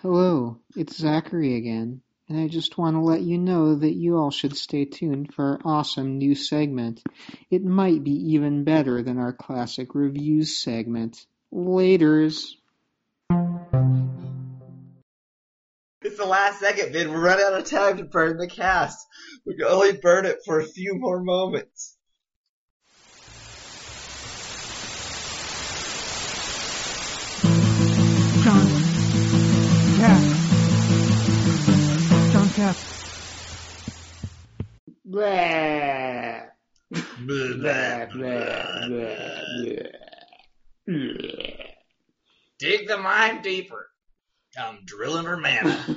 Hello, it's Zachary again, and I just want to let you know that you all should stay tuned for our awesome new segment. It might be even better than our classic reviews segment. Laters. It's the last second, man. We're running out of time to burn the cast. We can only burn it for a few more moments. Blah. Blah, Blah, blah, blah, blah. Dig the mine deeper. I'm drilling her mana.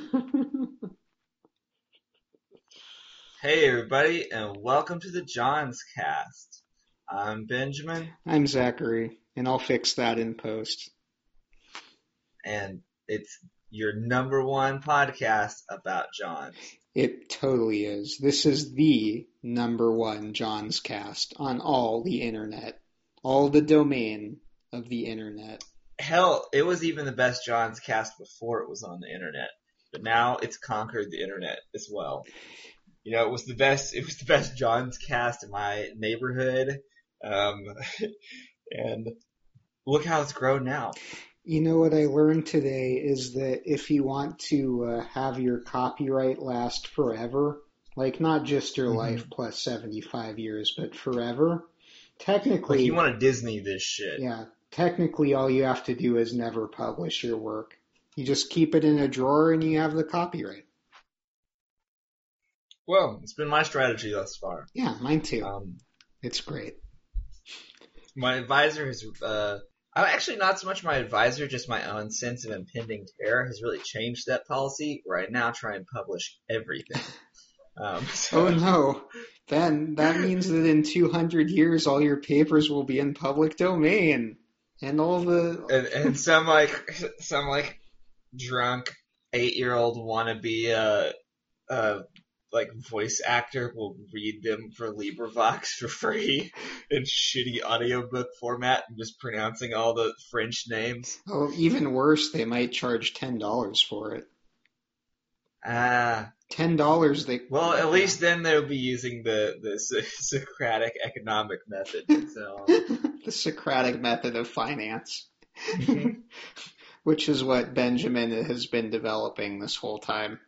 hey, everybody, and welcome to the John's Cast. I'm Benjamin, I'm Zachary, and I'll fix that in post. and it's your number one podcast about John. It totally is. This is the number one Jawnzcast on all the internet. All the domain of the internet. Hell, it was even the best Jawnzcast before it was on the internet, but now it's conquered the internet as well. You know, it was the best. It was the best Jawnzcast in my neighborhood, um, and look how it's grown now. You know what I learned today is that if you want to uh, have your copyright last forever, like not just your Mhm. life plus 75 years, but forever, Like technically, you want to Disney this shit. yeah, technically all you have to do is never publish your work. You just keep it in a drawer and you have the copyright. Well, it's been my strategy thus far. Yeah, mine too. Um, It's great. my advisor has, uh, I'm actually not so much my advisor, just my own sense of impending terror has really changed that policy where I now try and publish everything. Um, so, Oh no. Then that means that in 200 years all your papers will be in public domain. And all the and, and some like, some like drunk eight year old wannabe, uh, uh, like voice actor will read them for LibriVox for free in shitty audiobook format and just pronouncing all the French names. oh, even worse, they might charge $10 for it. Ah, $10 they Well, at least then they'll be using the the So- Socratic economic method. So the Socratic method of finance. Which is what Benjamin has been developing this whole time.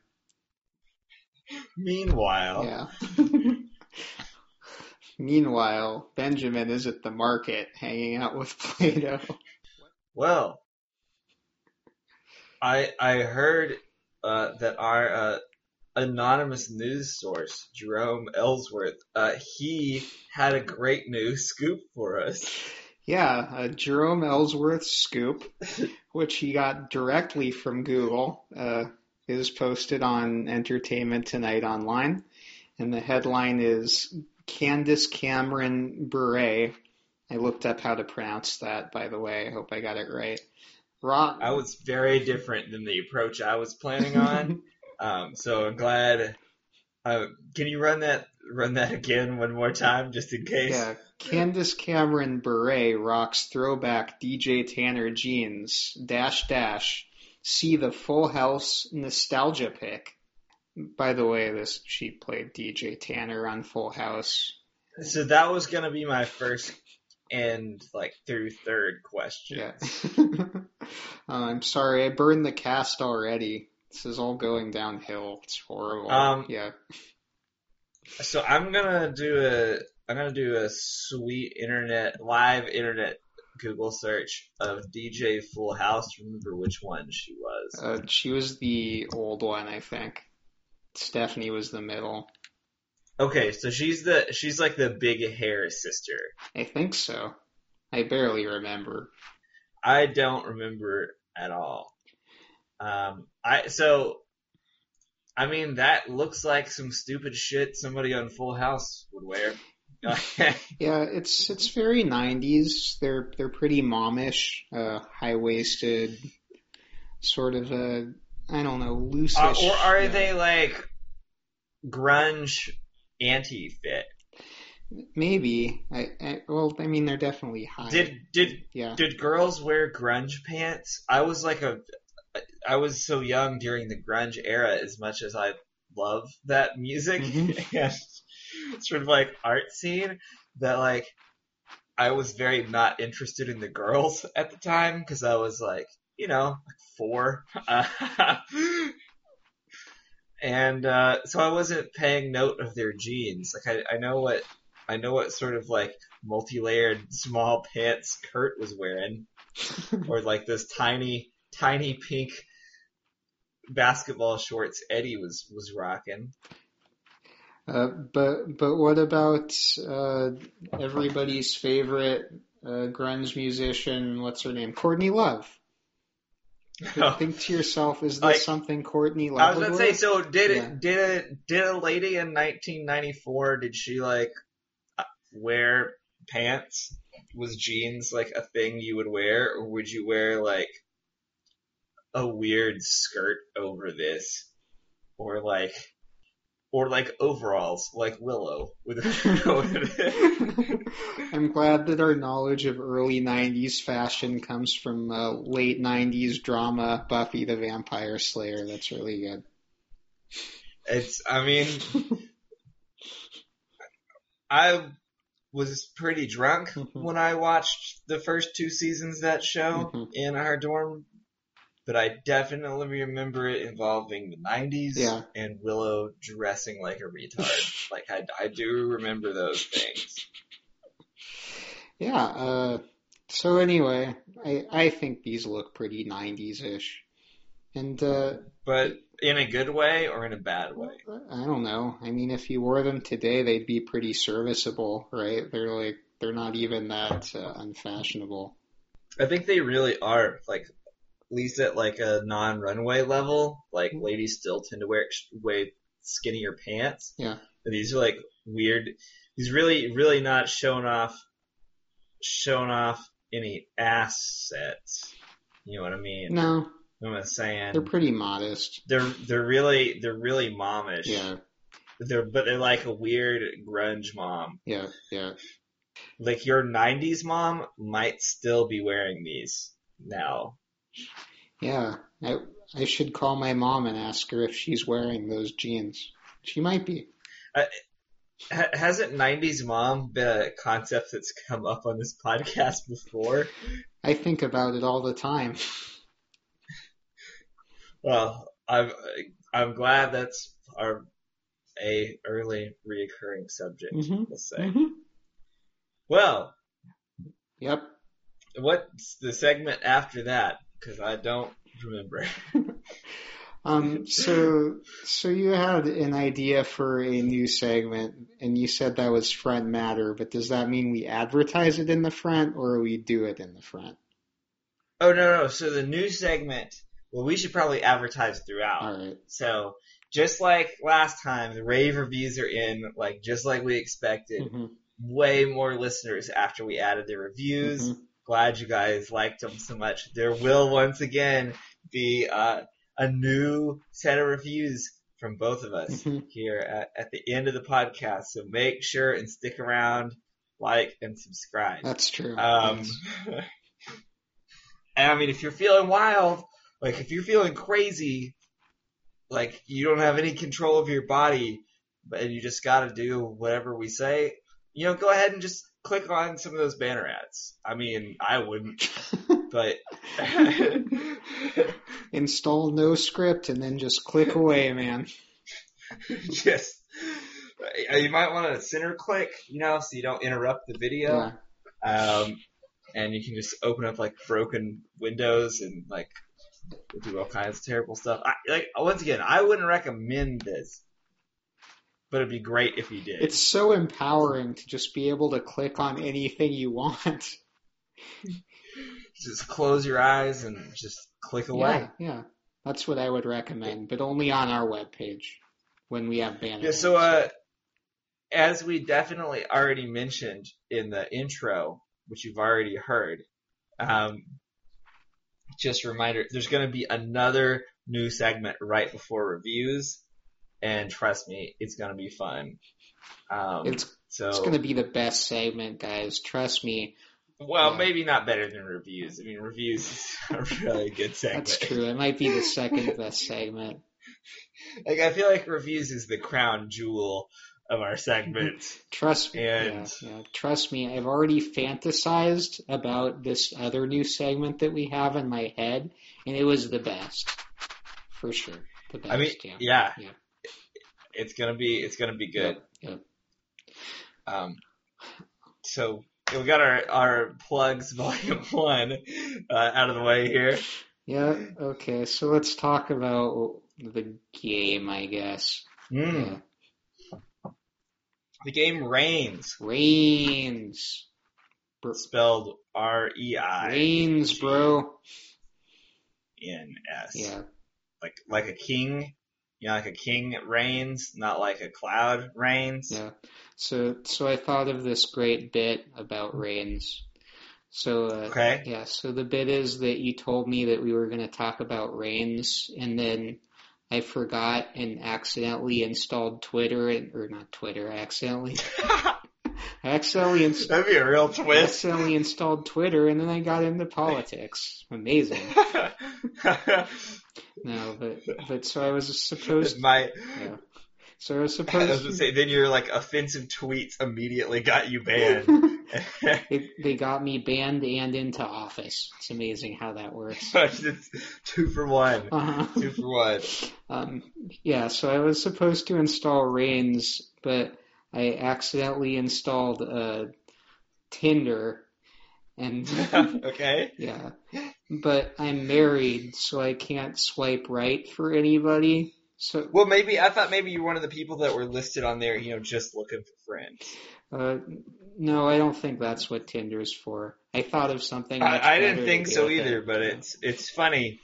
Meanwhile, Yeah. Meanwhile, Benjamin is at the market hanging out with Plato. well, I I heard uh, that our uh, anonymous news source Jerome Ellsworth uh, he had a great news scoop for us. Yeah, a Jerome Ellsworth scoop, which he got directly from Google, uh, is posted on Entertainment Tonight Online. And the headline is Candace Cameron Bure. I looked up how to pronounce that, by the way. I hope I got it right. Rock. I was very different than the approach I was planning on. Um, so I'm glad. Uh, can you run that run that again one more time, just in case? Yeah, Candace Cameron Bure rocks throwback DJ Tanner jeans. Dash dash. See the Full House nostalgia pick. By the way, this she played DJ Tanner on Full House. So that was gonna be my first and like through third question. Yeah. Uh, I'm sorry, I burned the cast already. This is all going downhill. It's horrible. Um, yeah. So I'm gonna do a I'm gonna do a sweet internet live internet Google search of DJ Full House. Remember which one she was? Uh, she was the old one, I think. Stephanie was the middle. Okay, so she's the she's like the big hair sister. I think so. I barely remember. I don't remember at all. Um, I so, I mean that looks like some stupid shit somebody on Full House would wear. Yeah, it's it's very '90s. They're they're pretty momish, uh, high waisted, sort of a I don't know, loose. Uh, or are they like grunge anti fit? Maybe. I, I well, I mean, they're definitely high. Did did yeah. did girls wear grunge pants? I was like a I was so young during the grunge era as much as I love that music Mhm. and sort of like art scene that like I was very not interested in the girls at the time because I was like, you know, like four. and uh, so I wasn't paying note of their jeans. Like I, I know what I know what sort of like multi-layered small pants Kurt was wearing, or like those tiny tiny pink basketball shorts Eddie was was rocking. Uh, but but what about uh, everybody's favorite uh, grunge musician? What's her name? Courtney Love. Think to yourself, is this Like- something Courtney Love? I was gonna would say, so did Yeah. it did a did a lady in 1994? Did she like wear pants? Was jeans like a thing you would wear, or would you wear like a weird skirt over this, or like, or like overalls like Willow with? I'm glad that our knowledge of early 90s fashion comes from uh, late 90s drama Buffy the Vampire Slayer. That's really good. it's. I mean, I was pretty drunk Mhm. when I watched the first two seasons of that show Mhm. in our dorm, but I definitely remember it involving the 90s Yeah. and Willow dressing like a retard. like I, I do remember those things. Yeah, uh, so anyway, I, I think these look pretty 90s-ish. And, uh, But in a good way or in a bad way? I don't know. I mean, if you wore them today, they'd be pretty serviceable, right? They're like, they're not even that uh, unfashionable. I think they really are like least at like a non-runway level. Like Mm-hmm. ladies still tend to wear way skinnier pants. Yeah. And these are like weird. These really, really not showing off, showing off any assets. You know what I mean? No, What I'm saying they're pretty modest. they're they're really they're really momish. Yeah, They're but they're like a weird grunge mom. yeah, yeah. Like your '90s mom might still be wearing these now. Yeah, I I should call my mom and ask her if she's wearing those jeans. She might be. Ha- hasn't '90s mom been a concept that's come up on this podcast before? I think about it all the time. Well, I'm I'm glad that's our a early reoccurring subject. Mhm. Let's say. hmm Well, Yep. what's the segment after that? Because I don't remember. Um, so, so you had an idea for a new segment, and you said that was front matter, but does that mean we advertise it in the front, or we do it in the front? Oh no, no. So the new segment. Well, we should probably advertise throughout. All right. So just like last time, the rave reviews are in, like just like we expected. Mhm, Way more listeners after we added the reviews. mhm. Glad you guys liked them so much. There will once again be uh, a new set of reviews from both of us Mhm. here at, at the end of the podcast. So make sure and stick around, like and subscribe. That's true. Um, Yes. and I mean, if you're feeling wild, like if you're feeling crazy, like you don't have any control of your body, but and you just got to do whatever we say, you know, go ahead and just click on some of those banner ads. I mean, I wouldn't, but Install NoScript and then just click away, man. just uh, you might want to center click, you know, so you don't interrupt the video. Yeah. Um, and you can just open up like broken windows and like do all kinds of terrible stuff. I, like once again, I wouldn't recommend this, but it'd be great if you did. It's so empowering to just be able to click on anything you want. just close your eyes and just click away. Yeah, yeah. That's what I would recommend, but only on our webpage when we have banners. Yeah. so, uh, as we definitely already mentioned in the intro, which you've already heard, um, just a reminder, there's going to be another new segment right before reviews, and trust me, it's going to be fun. Um, it's So, It's gonna be the best segment, guys. Trust me. well, yeah. maybe not better than reviews. I mean, reviews is a really good segment. That's true. It might be the second best segment. Like, I feel like reviews is the crown jewel of our segments. Trust me. And- yeah, yeah. Trust me. I've already fantasized about this other new segment that we have in my head, and it was the best, for sure. The best. I mean, yeah. yeah, Yeah. It's gonna be it's gonna be good. Um, so we got our our plugs volume one uh, out of the way here. Yeah. Okay. So let's talk about the game, I guess. Mm, Yeah. the game Reigns, Reigns. spelled R E I Reigns, bro. N S. Yeah. Like like a king, you know, like a king reigns, not like a cloud reigns. Yeah. So so I thought of this great bit about Reigns. So uh, Okay. yeah, so the bit is that you told me that we were going to talk about Reigns, and then I forgot and accidentally installed Twitter, and, or not Twitter, I accidentally, I accidentally, ins- That'd be a real I twist. accidentally installed Twitter, and then I got into politics. Amazing. No, but but so I was supposed, My, yeah. So I was I was supposed. gonna say, then your like offensive tweets immediately got you banned. They, they got me banned and into office. It's amazing how that works. it's two for one. Uh-huh. Two for one. Um, yeah, so I was supposed to install Reigns, but I accidentally installed uh, Tinder, and okay. yeah, but I'm married, so I can't swipe right for anybody. So Well, maybe I thought maybe you were one of the people that were listed on there, you know, just looking for friends. uh, no, I don't think that's what Tinder's for. I thought of something. I, I didn't think so with it. either, but it's it's funny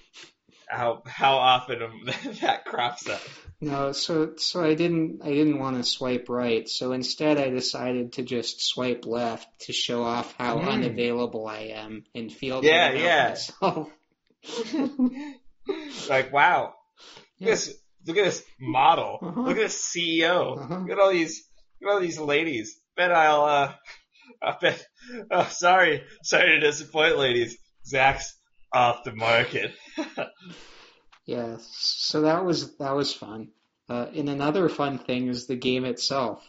how how often that crops up. No, so so I didn't I didn't want to swipe right. So instead I decided to just swipe left to show off how Mm. unavailable I am and feel Yeah, yeah. myself. like, wow, look Yeah. at this, look at this model, Uh-huh. look at this CEO, Uh-huh. look at all these, look at all these ladies. Bet I'll, uh, I bet. Oh, sorry, sorry to disappoint, ladies. Zach's the. Yeah, so that was that was fun. Uh, and another fun thing is the game itself,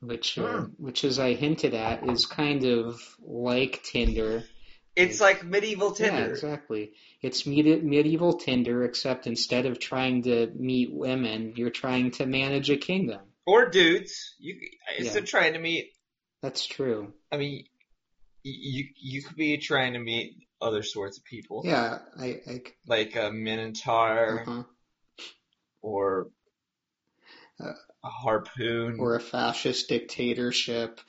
which uh, Hmm. which as I hinted at is kind of like Tinder. It's like medieval Yeah, Tinder. exactly. It's medi- medieval Tinder, except instead of trying to meet women, you're trying to manage a kingdom. Or dudes. You instead of trying to meet. That's true. I mean, you you could be trying to meet other sorts of people, Yeah, I, I like a minotaur uh-huh. or Uh, a harpoon. or a fascist dictatorship,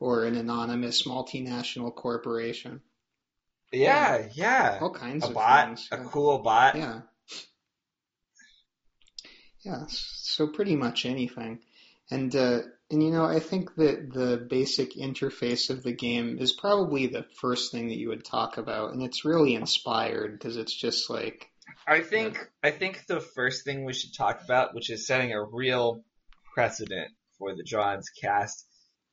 or an anonymous multinational corporation. yeah, yeah. All kinds A of bot, things. a yeah. cool bot. Yeah. Yeah, so pretty much anything. And uh, and you know, I think that the basic interface of the game is probably the first thing that you would talk about, and it's really inspired because it's just like I think I think the first thing we should talk about, which is setting a real precedent for the Jawnzcast,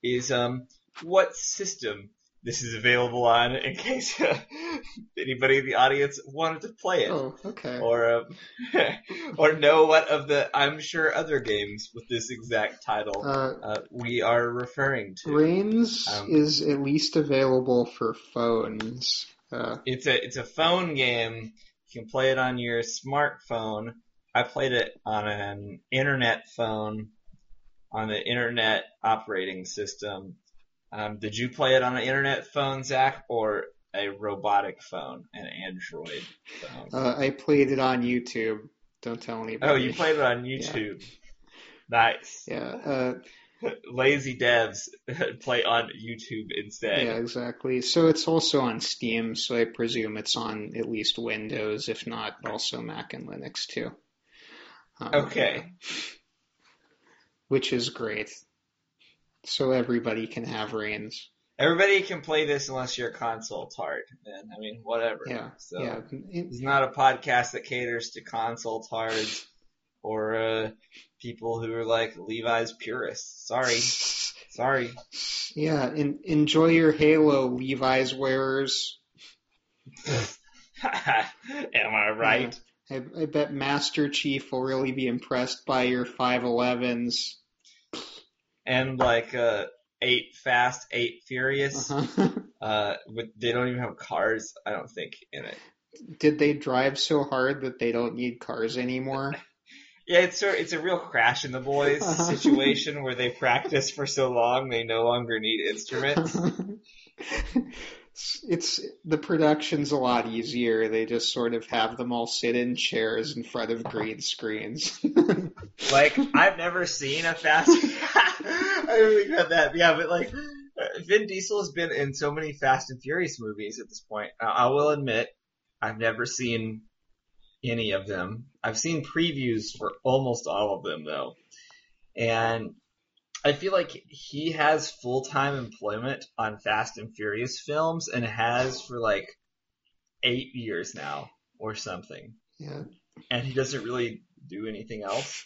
is um what system this is available on in case uh, anybody in the audience wanted to play it. oh, okay. Or um, or know what of the I'm sure other games with this exact title Uh, uh, we are referring to. Reigns Um, is at least available for phones. Uh, It's a it's a phone game. You can play it on your smartphone. I played it on an internet phone on the internet operating system. Um, did you play it on an internet phone, Zach, or a robotic phone, an Android phone? uh, I played it on YouTube. Don't tell anybody. oh, you played it on YouTube. Nice. Yeah. Uh, Lazy devs play on YouTube instead. Yeah, exactly. So it's also on Steam, so I presume it's on at least Windows, if not also Mac and Linux too. Um, Okay. Which is great. So everybody can have Reigns. Everybody can play this unless you're a console. Then I mean, whatever. Yeah. So. Yeah. It- It's not a podcast that caters to console tards or uh, people who are like Levi's purists. Sorry, Sorry. Yeah, en- enjoy your Halo, Levi's wearers. Am I right? I, I bet Master Chief will really be impressed by your 511s. And like uh, eight fast, eight furious. Uh-huh. Uh, but they don't even have cars. I don't think in it. Did they drive so hard that they don't need cars anymore? Yeah, it's sort it's a real crash in the boys Uh-huh. situation where they practice for so long they no longer need instruments. it's the production's a lot easier. They just sort of have them all sit in chairs in front of green screens. Like I've never seen a fast. I really got that. Yeah, but like Vin Diesel has been in so many Fast and Furious movies at this point. I will admit I've never seen any of them. I've seen previews for almost all of them though, and I feel like he has full time employment on Fast and Furious films and has for like eight years now or something, yeah. and he doesn't really do anything else.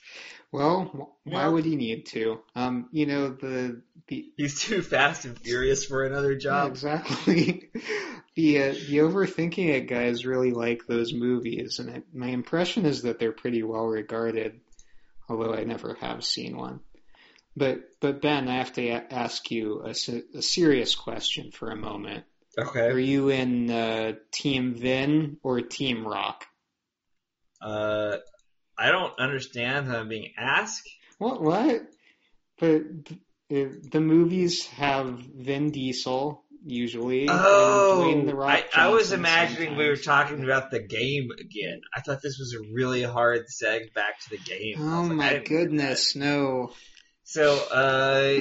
Well, why Yeah. would he need to? Um, you know the the He's too fast and furious for another Yeah, job. exactly. the uh, the overthinking it guys really like those movies, and I, my impression is that they're pretty well regarded, although I never have seen one. But but Ben, I have to a- ask you a, a serious question for a moment. Okay. Are you in uh, Team Vin or Team Rock? Uh, I don't understand how I'm being asked. What what? But uh, the movies have Vin Diesel usually. Oh, The I, I was imagining we were talking about the game again. I thought this was a really hard seg back to the game. Oh like, my didn't get that. goodness, no. So, uh,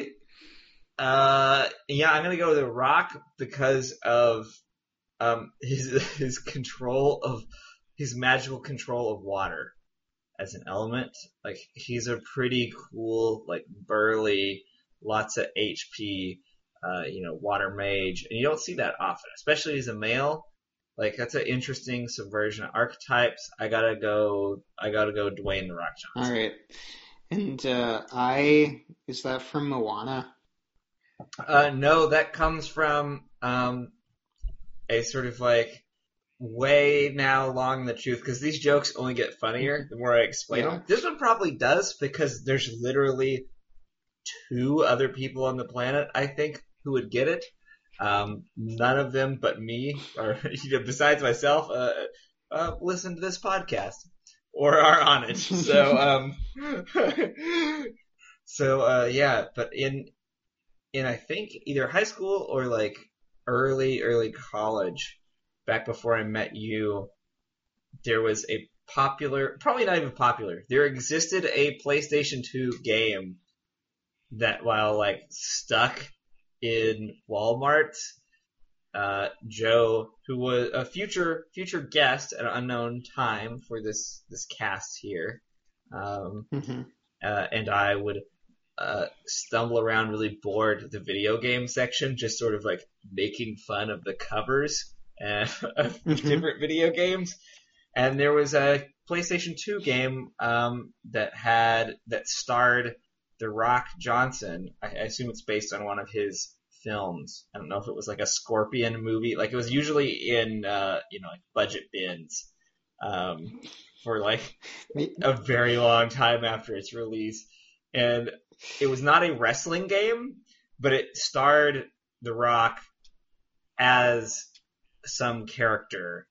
uh, yeah, I'm gonna go with The Rock because of um his his control of his magical control of water as an element. Like he's a pretty cool, like burly, lots of HP, uh, you know, water mage, and you don't see that often, especially as a male. Like that's an interesting subversion of archetypes. I gotta go. I gotta go. Dwayne the Rock Johnson. All right. And uh, I is that from Moana? Uh, no, that comes from um, a sort of like way now along the truth because these jokes only get funnier the more I explain Yeah. them. This one probably does because there's literally two other people on the planet I think who would get it. Um, none of them but me, or you know, besides myself, uh, uh, listen to this podcast or are on it. So, um, so uh, yeah, but in in I think either high school or like early early college, back before I met you, there was a popular, probably not even popular. There existed a PlayStation 2 game that while like stuck in Walmart, uh, Joe, who was a future future guest at an unknown time for this this cast here, um, hmm uh, and I would uh, stumble around really bored the video game section, just sort of like making fun of the covers and of Mhm. different video games. And there was a PlayStation 2 game um, that had that starred The Rock Johnson. I, I assume it's based on one of his films. I don't know if it was like a Scorpion movie. Like it was usually in uh, you know like budget bins um, for like a very long time after its release. And it was not a wrestling game, but it starred The Rock as some character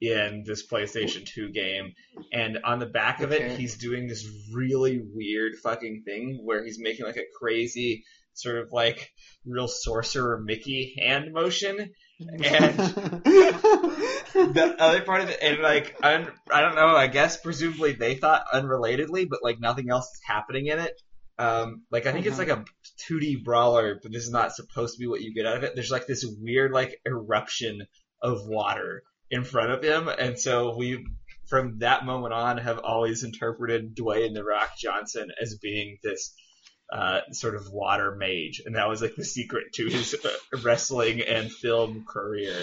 in this PlayStation 2 game. And on the back of Okay. it, he's doing this really weird fucking thing where he's making like a crazy sort of like real sorcerer Mickey hand motion And the other part of it, and like, un, I don't know, I guess presumably they thought unrelatedly, but like nothing else is happening in it. Um, like I think it's Uh-huh. like a 2D brawler, but this is not supposed to be what you get out of it. There's like this weird like eruption of water in front of him, and so we, from that moment on, have always interpreted Dwayne the Rock Johnson as being this uh, sort of water mage, and that was like the secret to his uh, wrestling and film career.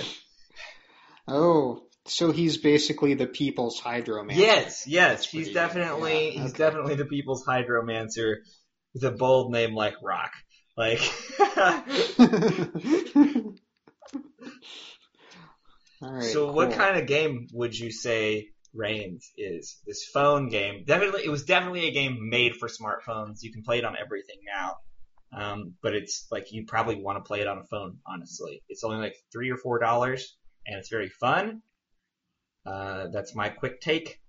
oh, so he's basically the people's hydromancer. Yes, yes, he's definitely Yeah, he's okay. definitely the people's hydromancer with a bold name like Rock. Like, All right. so what kind of game would you say Reigns is? This phone game. Definitely, it was definitely a game made for smartphones. You can play it on everything now. Um, but it's like you probably want to play it on a phone. Honestly, it's only like three or four dollars, and it's very fun. Uh, that's my quick take.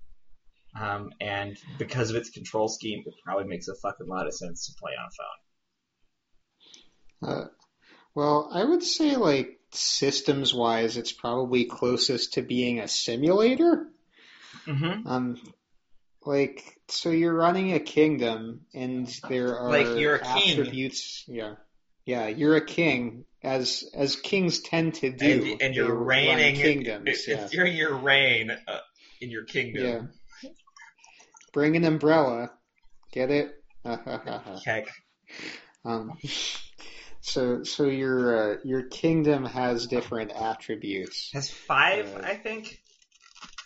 Um, and because of its control scheme, it probably makes a fucking lot of sense to play on a phone. Uh, well, I would say like systems wise, it's probably closest to being a simulator. Mm-hmm. Um, like so you're running a kingdom, and there are Like, you're a king. attributes. Yeah, yeah, you're a king, as as kings tend to do. And, and you're reigning kingdoms. if- yeah. during your reign uh, in your kingdom. Yeah. Bring an umbrella. Get it? Heck, um, so so your uh, your kingdom has different attributes. has five, Uh, I think.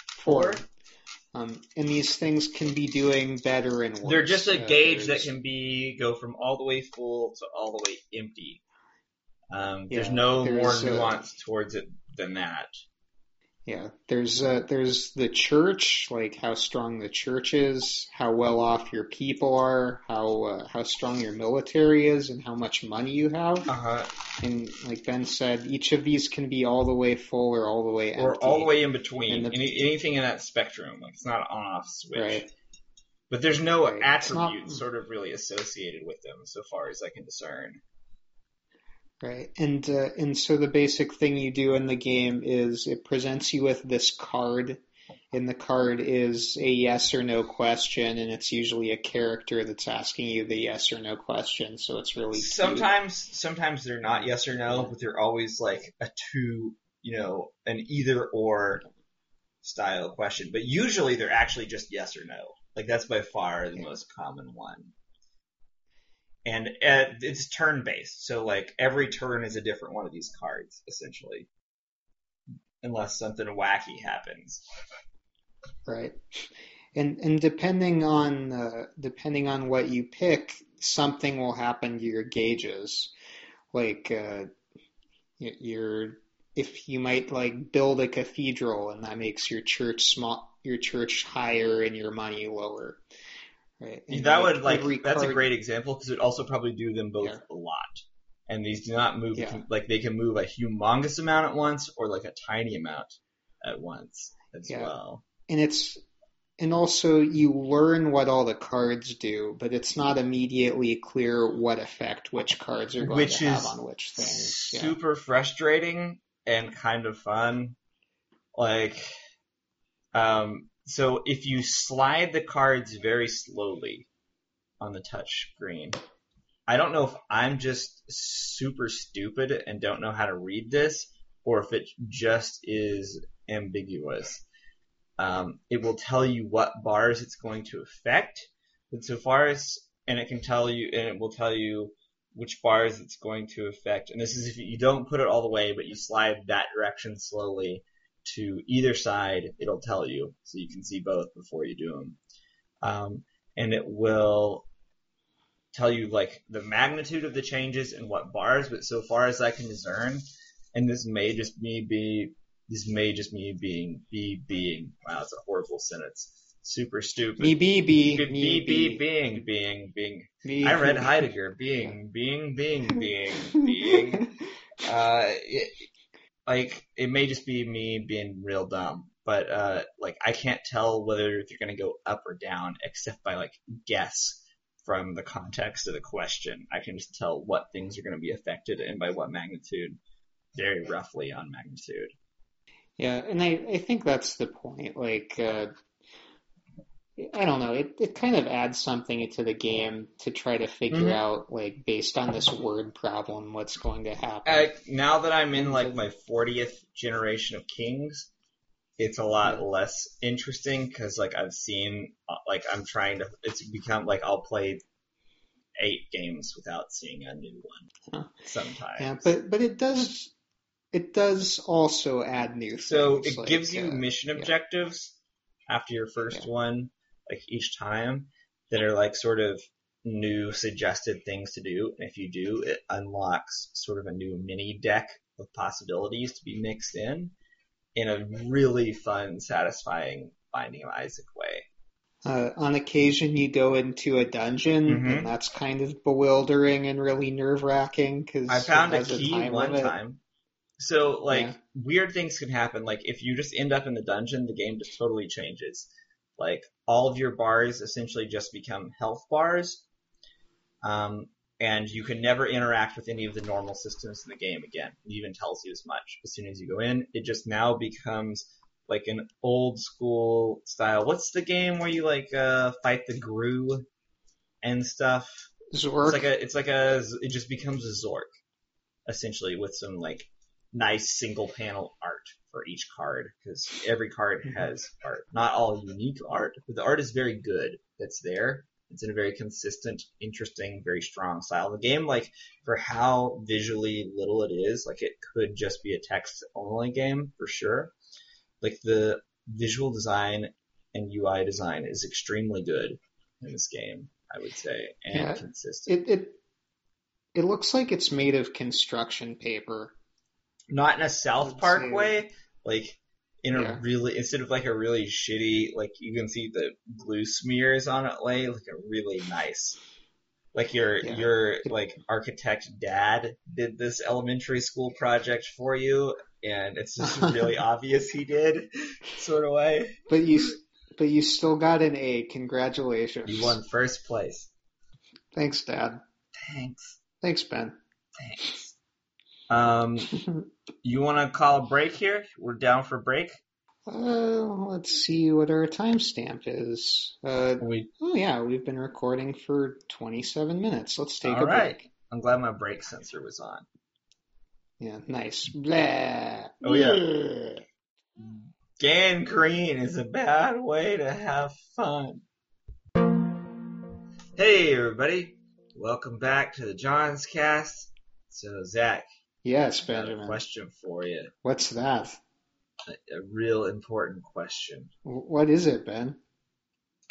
Four. Um, and these things can be doing better and worse. They're just a Uh, gauge that can be go from all the way full to all the way empty. Um, there's no more there's, uh, nuance towards it than that. Yeah, there's uh, there's the church, like how strong the church is, how well off your people are, how uh, how strong your military is, and how much money you have. Uh huh. And like Ben said, each of these can be all the way full or all the way empty. Or all the way in between. The- Any, anything in that spectrum. Like it's not an on-off switch. Right. But there's no Right. It's not- sort of really associated with them, so far as I can discern. Right, and uh, and so the basic thing you do in the game is it presents you with this card, and the card is a yes or no question, and it's usually a character that's asking you the yes or no question. So it's really cute. Sometimes, sometimes they're not yes or no, but they're always like a two, you know, an either or style question. But usually they're actually just yes or no. Like that's by far the most common one. And uh, it's turn based, so like every turn is a different one of these cards, essentially, unless something wacky happens. right, and and depending on uh, depending on what you pick, something will happen to your gauges, like uh, your if you might like build a cathedral and that makes your church small, your church higher and your money lower. Right. And that would like that's a great example because it would also probably do them both Yeah. a lot. And these do not move Yeah. like they can move a humongous amount at once or like a tiny amount at once as Yeah. well. and it's and also you learn what all the cards do, but it's not immediately clear what effect which cards are going Which to have on which things. Yeah. Super frustrating and kind of fun. Like um so if you slide the cards very slowly on the touch screen, I don't know if I'm just super stupid and don't know how to read this, or if it just is ambiguous. Um, it will tell you what bars it's going to affect, but so far as and it can tell you, and it will tell you which bars it's going to affect. And this is if you don't put it all the way, but you slide that direction slowly to either side, it'll tell you, so you can see both before you do them. Um, and it will tell you like the magnitude of the changes and what bars, but so far as I can discern, and this may just me be, this may just me being, be being, wow, it's a horrible sentence. Super stupid. Me be be Be, me be, be, being, being, being. me. I read Heidegger. Being, being, being, being, being. Uh, like, it may just be me being real dumb, but, uh, like, I can't tell whether they're gonna go up or down except by, like, guess from the context of the question. I can just tell what things are gonna be affected and by what magnitude, very roughly on magnitude. Yeah, and I, I think that's the point. Like, uh, I don't know, it, it kind of adds something to the game to try to figure Mhm. out, like, based on this word problem, what's going to happen. Uh, now that I'm in like my 40th generation of kings, it's a lot less interesting because like I've seen uh, like I'm trying to it's become like I'll play eight games without seeing a new one Huh. sometimes. yeah, but but it does it does also add new so things. it like, gives you uh, mission yeah. objectives after your first Yeah. one, like each time that are like sort of new suggested things to do. And if you do, it unlocks sort of a new mini deck of possibilities to be mixed in in a really fun, satisfying Binding of Isaac way. Uh, on occasion, you go into a dungeon, Mhm. and that's kind of bewildering and really nerve wracking because I found a key time one time. So like Yeah. weird things can happen. Like if you just end up in the dungeon, the game just totally changes. Like all of your bars essentially just become health bars. Um, and you can never interact with any of the normal systems in the game again. It even tells you as much. As soon as you go in, it just now becomes like an old school style. What's the game where you like uh fight the grue and stuff? Zork, It's like a, it's like a, it just becomes a Zork, essentially, with some like nice single panel art for each card, because every card Mhm. has art. Not all unique art, but the art is very good that's there. It's in a very consistent, interesting, very strong style. The game, like, for how visually little it is, like, it could just be a text only game, for sure. Like, the visual design and UI design is extremely good in this game, I would say, and Yeah. consistent. it, it it looks like it's made of construction paper. Not in a South Park way, like in a Yeah. really instead of like a really shitty, like you can see the glue smears on it way, like a really nice. Like your Yeah. your like architect dad did this elementary school project for you, and it's just really obvious he did, sort of way. But you but you still got an A. Congratulations. You won first place. Thanks, Dad. Thanks. Thanks, Ben. Thanks. Um, you want to call a break here? We're down for a break. Uh, let's see what our timestamp is. Uh, We oh yeah, we've been recording for 27 minutes. Let's take a right. break. I'm glad my brake sensor was on. Yeah, nice. Blah. Oh, yeah. Gangrene is a bad way to have fun. Hey everybody, welcome back to the Jawnzcast. So Zach, Yes, I got a Benjamin. question for you. What's that? A, a real important question. What is it, Ben?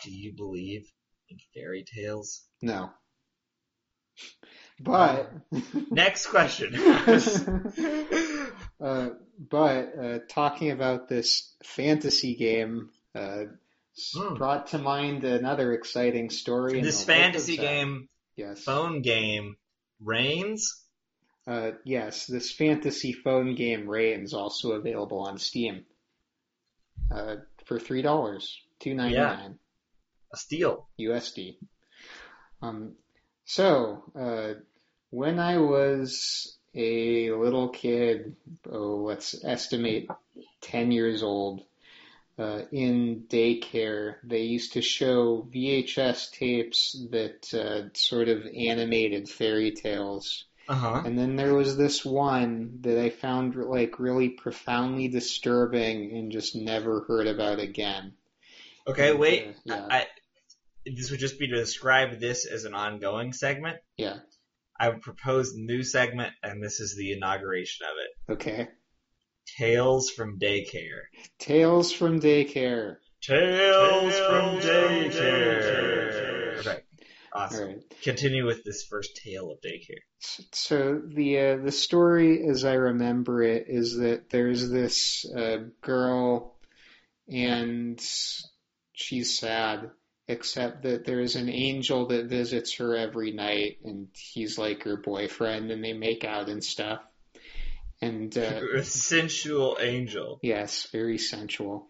Do you believe in fairy tales? No. But Next question. uh, but uh, talking about this fantasy game uh, Hmm. brought to mind another exciting story. this the life of fantasy game, Yes. phone game, reigns. Uh, yes, this fantasy phone game Reigns also available on Steam. Uh, for three dollars, two ninety nine Yeah. A steal. USD. Um, so uh, when I was a little kid, oh, let's estimate ten years old, uh, in daycare, they used to show VHS tapes that uh, sort of animated fairy tales. Uh huh. And then there was this one that I found like really profoundly disturbing and just never heard about again. Okay, And, wait. uh, yeah. I, this would just be to describe this as an ongoing segment. Yeah. I would propose a new segment, and this is the inauguration of it. Okay. Tales from Daycare. Tales from daycare. Tales, from Daycare. Awesome. right. Continue with this first tale of Daycare. So the uh, the story, as I remember it, is that there's this uh, girl, and she's sad. Except that there's an angel that visits her every night, and he's like her boyfriend, and they make out and stuff. And uh, A sensual angel. Yes, very sensual.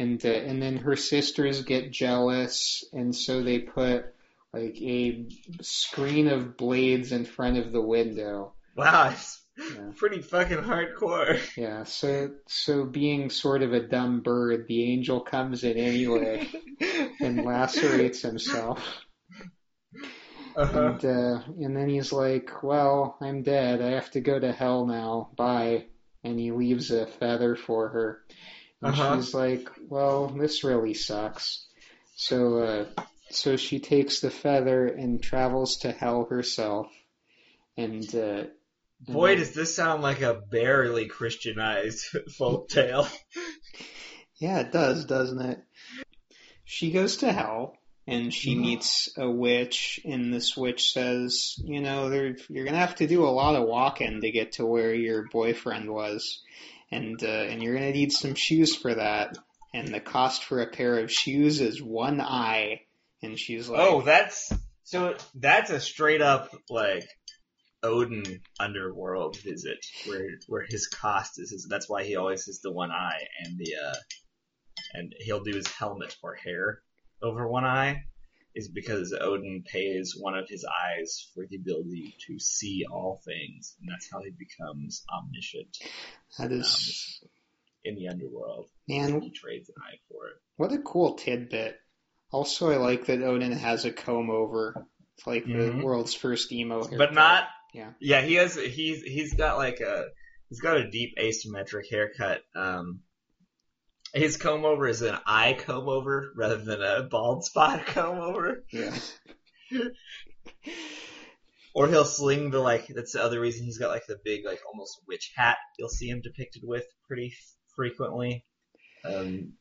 And uh, and then her sisters get jealous, and so they put like a screen of blades in front of the window. Wow, it's Yeah. pretty fucking hardcore. Yeah, so so being sort of a dumb bird, the angel comes in anyway and lacerates himself. Uh-huh. And uh, and then he's like, "Well, I'm dead. I have to go to hell now. Bye." And he leaves a feather for her. And Uh-huh. she's like, "Well, this really sucks." So uh, so she takes the feather and travels to hell herself. And uh, Boy, and- does this sound like a barely Christianized folk tale. yeah, it does, doesn't it? She goes to hell, and she Mhm. meets a witch, and this witch says, you know, you're gonna have to do a lot of walking to get to where your boyfriend was, and uh, and you're gonna need some shoes for that, and the cost for a pair of shoes is one eye, and she's like, Oh, that's so that's a straight up like Odin underworld visit where where his cost is his, that's why he always has the one eye and the uh and he'll do his helmet or hair over one eye is because Odin pays one of his eyes for the ability to see all things and that's how he becomes omniscient that is, in the underworld. man, He trades an eye for it. What a cool tidbit. Also, I like that Odin has a comb over. It's like the Mhm. world's first emo haircut. but not. Yeah. Yeah, he has. He's he's got like a he's got a deep asymmetric haircut. Um, his comb over is an eye comb over rather than a bald spot comb over. Yeah. Or he'll sling the like. That's the other reason he's got like the big like almost witch hat. You'll see him depicted with pretty frequently. Um,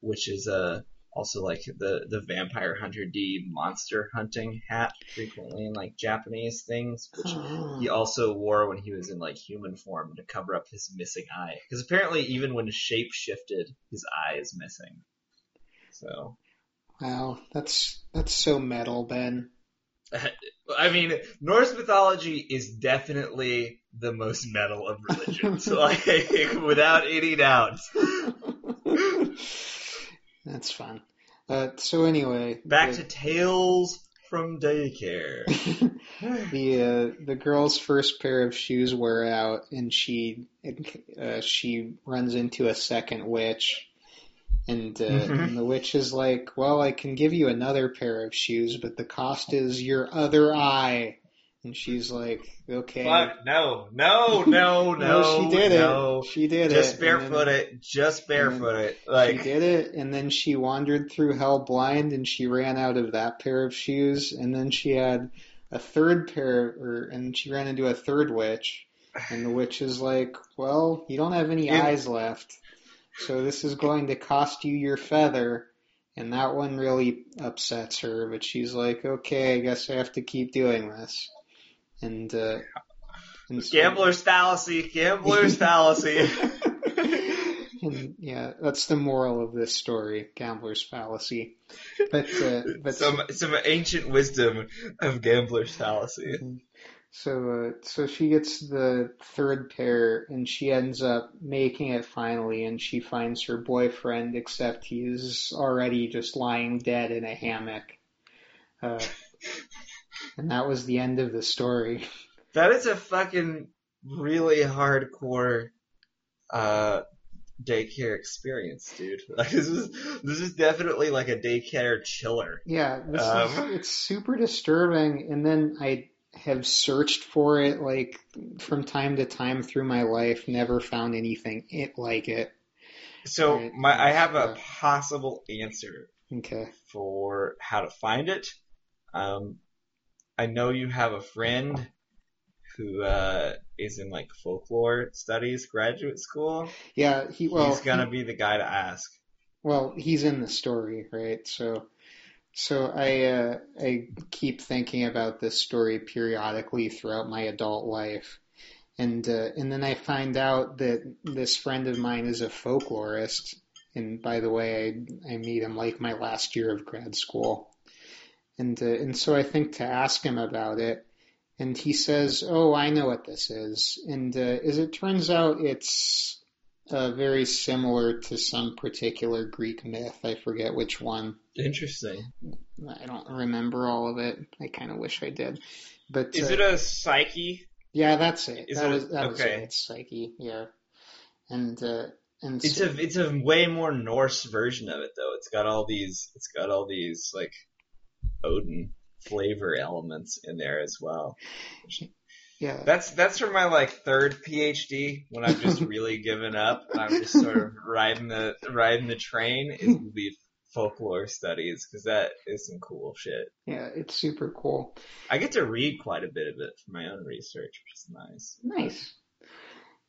which is uh also like the the vampire hunter D monster hunting hat frequently in like Japanese things, which Oh. he also wore when he was in like human form to cover up his missing eye. Because apparently, even when shape shifted, his eye is missing. So, Wow, that's that's so metal, Ben. I mean, Norse mythology is definitely the most metal of religions, like without any doubt. that's fun. Uh, so anyway, Back the, to tales from daycare. the uh, the girl's first pair of shoes wear out, and she uh, she runs into a second witch, and uh, Mhm. and the witch is like, "Well, I can give you another pair of shoes, but the cost is your other eye." And she's like, "Okay." Fuck, no, no, no, no. No, she did it. no. it. She did it. Just it. barefoot then it. Just barefoot it. She Like, did it, and then she wandered through hell blind, and she ran out of that pair of shoes, and then she had a third pair, or and she ran into a third witch, and the witch is like, "Well, you don't have any Yeah. eyes left, so this is going to cost you your feather." And that one really upsets her, but she's like, "Okay, I guess I have to keep doing this." And uh, and gambler's fallacy. Gambler's fallacy. and yeah, that's the moral of this story, gambler's fallacy. But uh, but some some ancient wisdom of gambler's fallacy. so uh, so she gets the third pair, and she ends up making it finally, and she finds her boyfriend, except he's already just lying dead in a hammock. Uh, and that was the end of the story. That is a fucking really hardcore uh daycare experience, dude. Like this is this is definitely like a daycare chiller. Yeah, this Um. is it's super disturbing. And then I have searched for it like from time to time through my life, never found anything it like it. So Right. my I have a possible answer Okay. for how to find it. Um I know you have a friend who uh is in like folklore studies graduate school. Yeah, he well He's gonna he- be the guy to ask. well he's in the story, right? So so I uh, I keep thinking about this story periodically throughout my adult life. And uh, and then I find out that this friend of mine is a folklorist. And by the way, I I meet him like my last year of grad school. And uh, and so I think to ask him about it, and he says, "Oh, I know what this is." And uh, as it turns out, it's uh, very similar to some particular Greek myth. I forget which one. Interesting. I don't remember all of it. I kind of wish I did. But Is uh, it a Psyche? yeah, that's it. is that it- was that was okay. it. It's Psyche. Yeah, and uh, and It's so- a it's a way more Norse version of it though. It's got all these it's got all these like Odin flavor elements in there as well. yeah. That's that's for my like third PhD when I've just really given up. and I'm just sort of riding the riding the train. It will be folklore studies because that is some cool shit. Yeah, it's super cool. I get to read quite a bit of it for my own research, which is nice. Nice.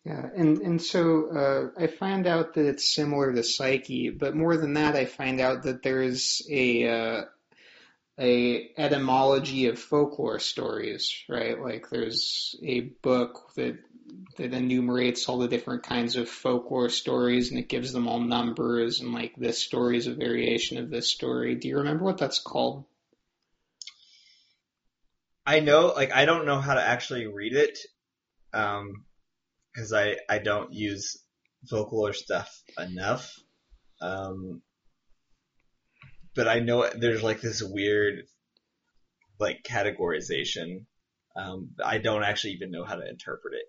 Yeah, and and so uh, I find out that it's similar to Psyche, but more than that, I find out that there's a uh, a etymology of folklore stories, right? Like there's a book that that enumerates all the different kinds of folklore stories and it gives them all numbers and like this story is a variation of this story. Do you remember what that's called? I know, like, I don't know how to actually read it, um, because I I don't use folklore stuff enough. Um, but I know there's like this weird, like, categorization. Um, I don't actually even know how to interpret it.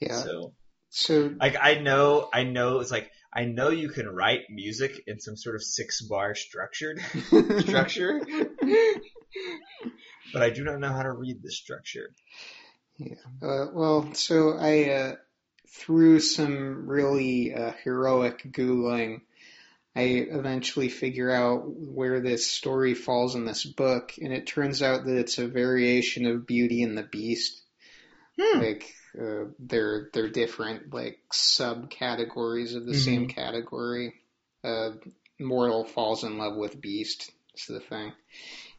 Yeah. So, So like, I know, I know, it's like, I know you can write music in some sort of six bar structured structure, but I do not know how to read the structure. Yeah. Uh, well, so I, uh, through some really uh, heroic Googling, I eventually figure out where this story falls in this book, and it turns out that it's a variation of Beauty and the Beast. Hmm. Like, uh, they're, they're different, like, subcategories of the same category. Uh, mortal falls in love with beast, is the thing.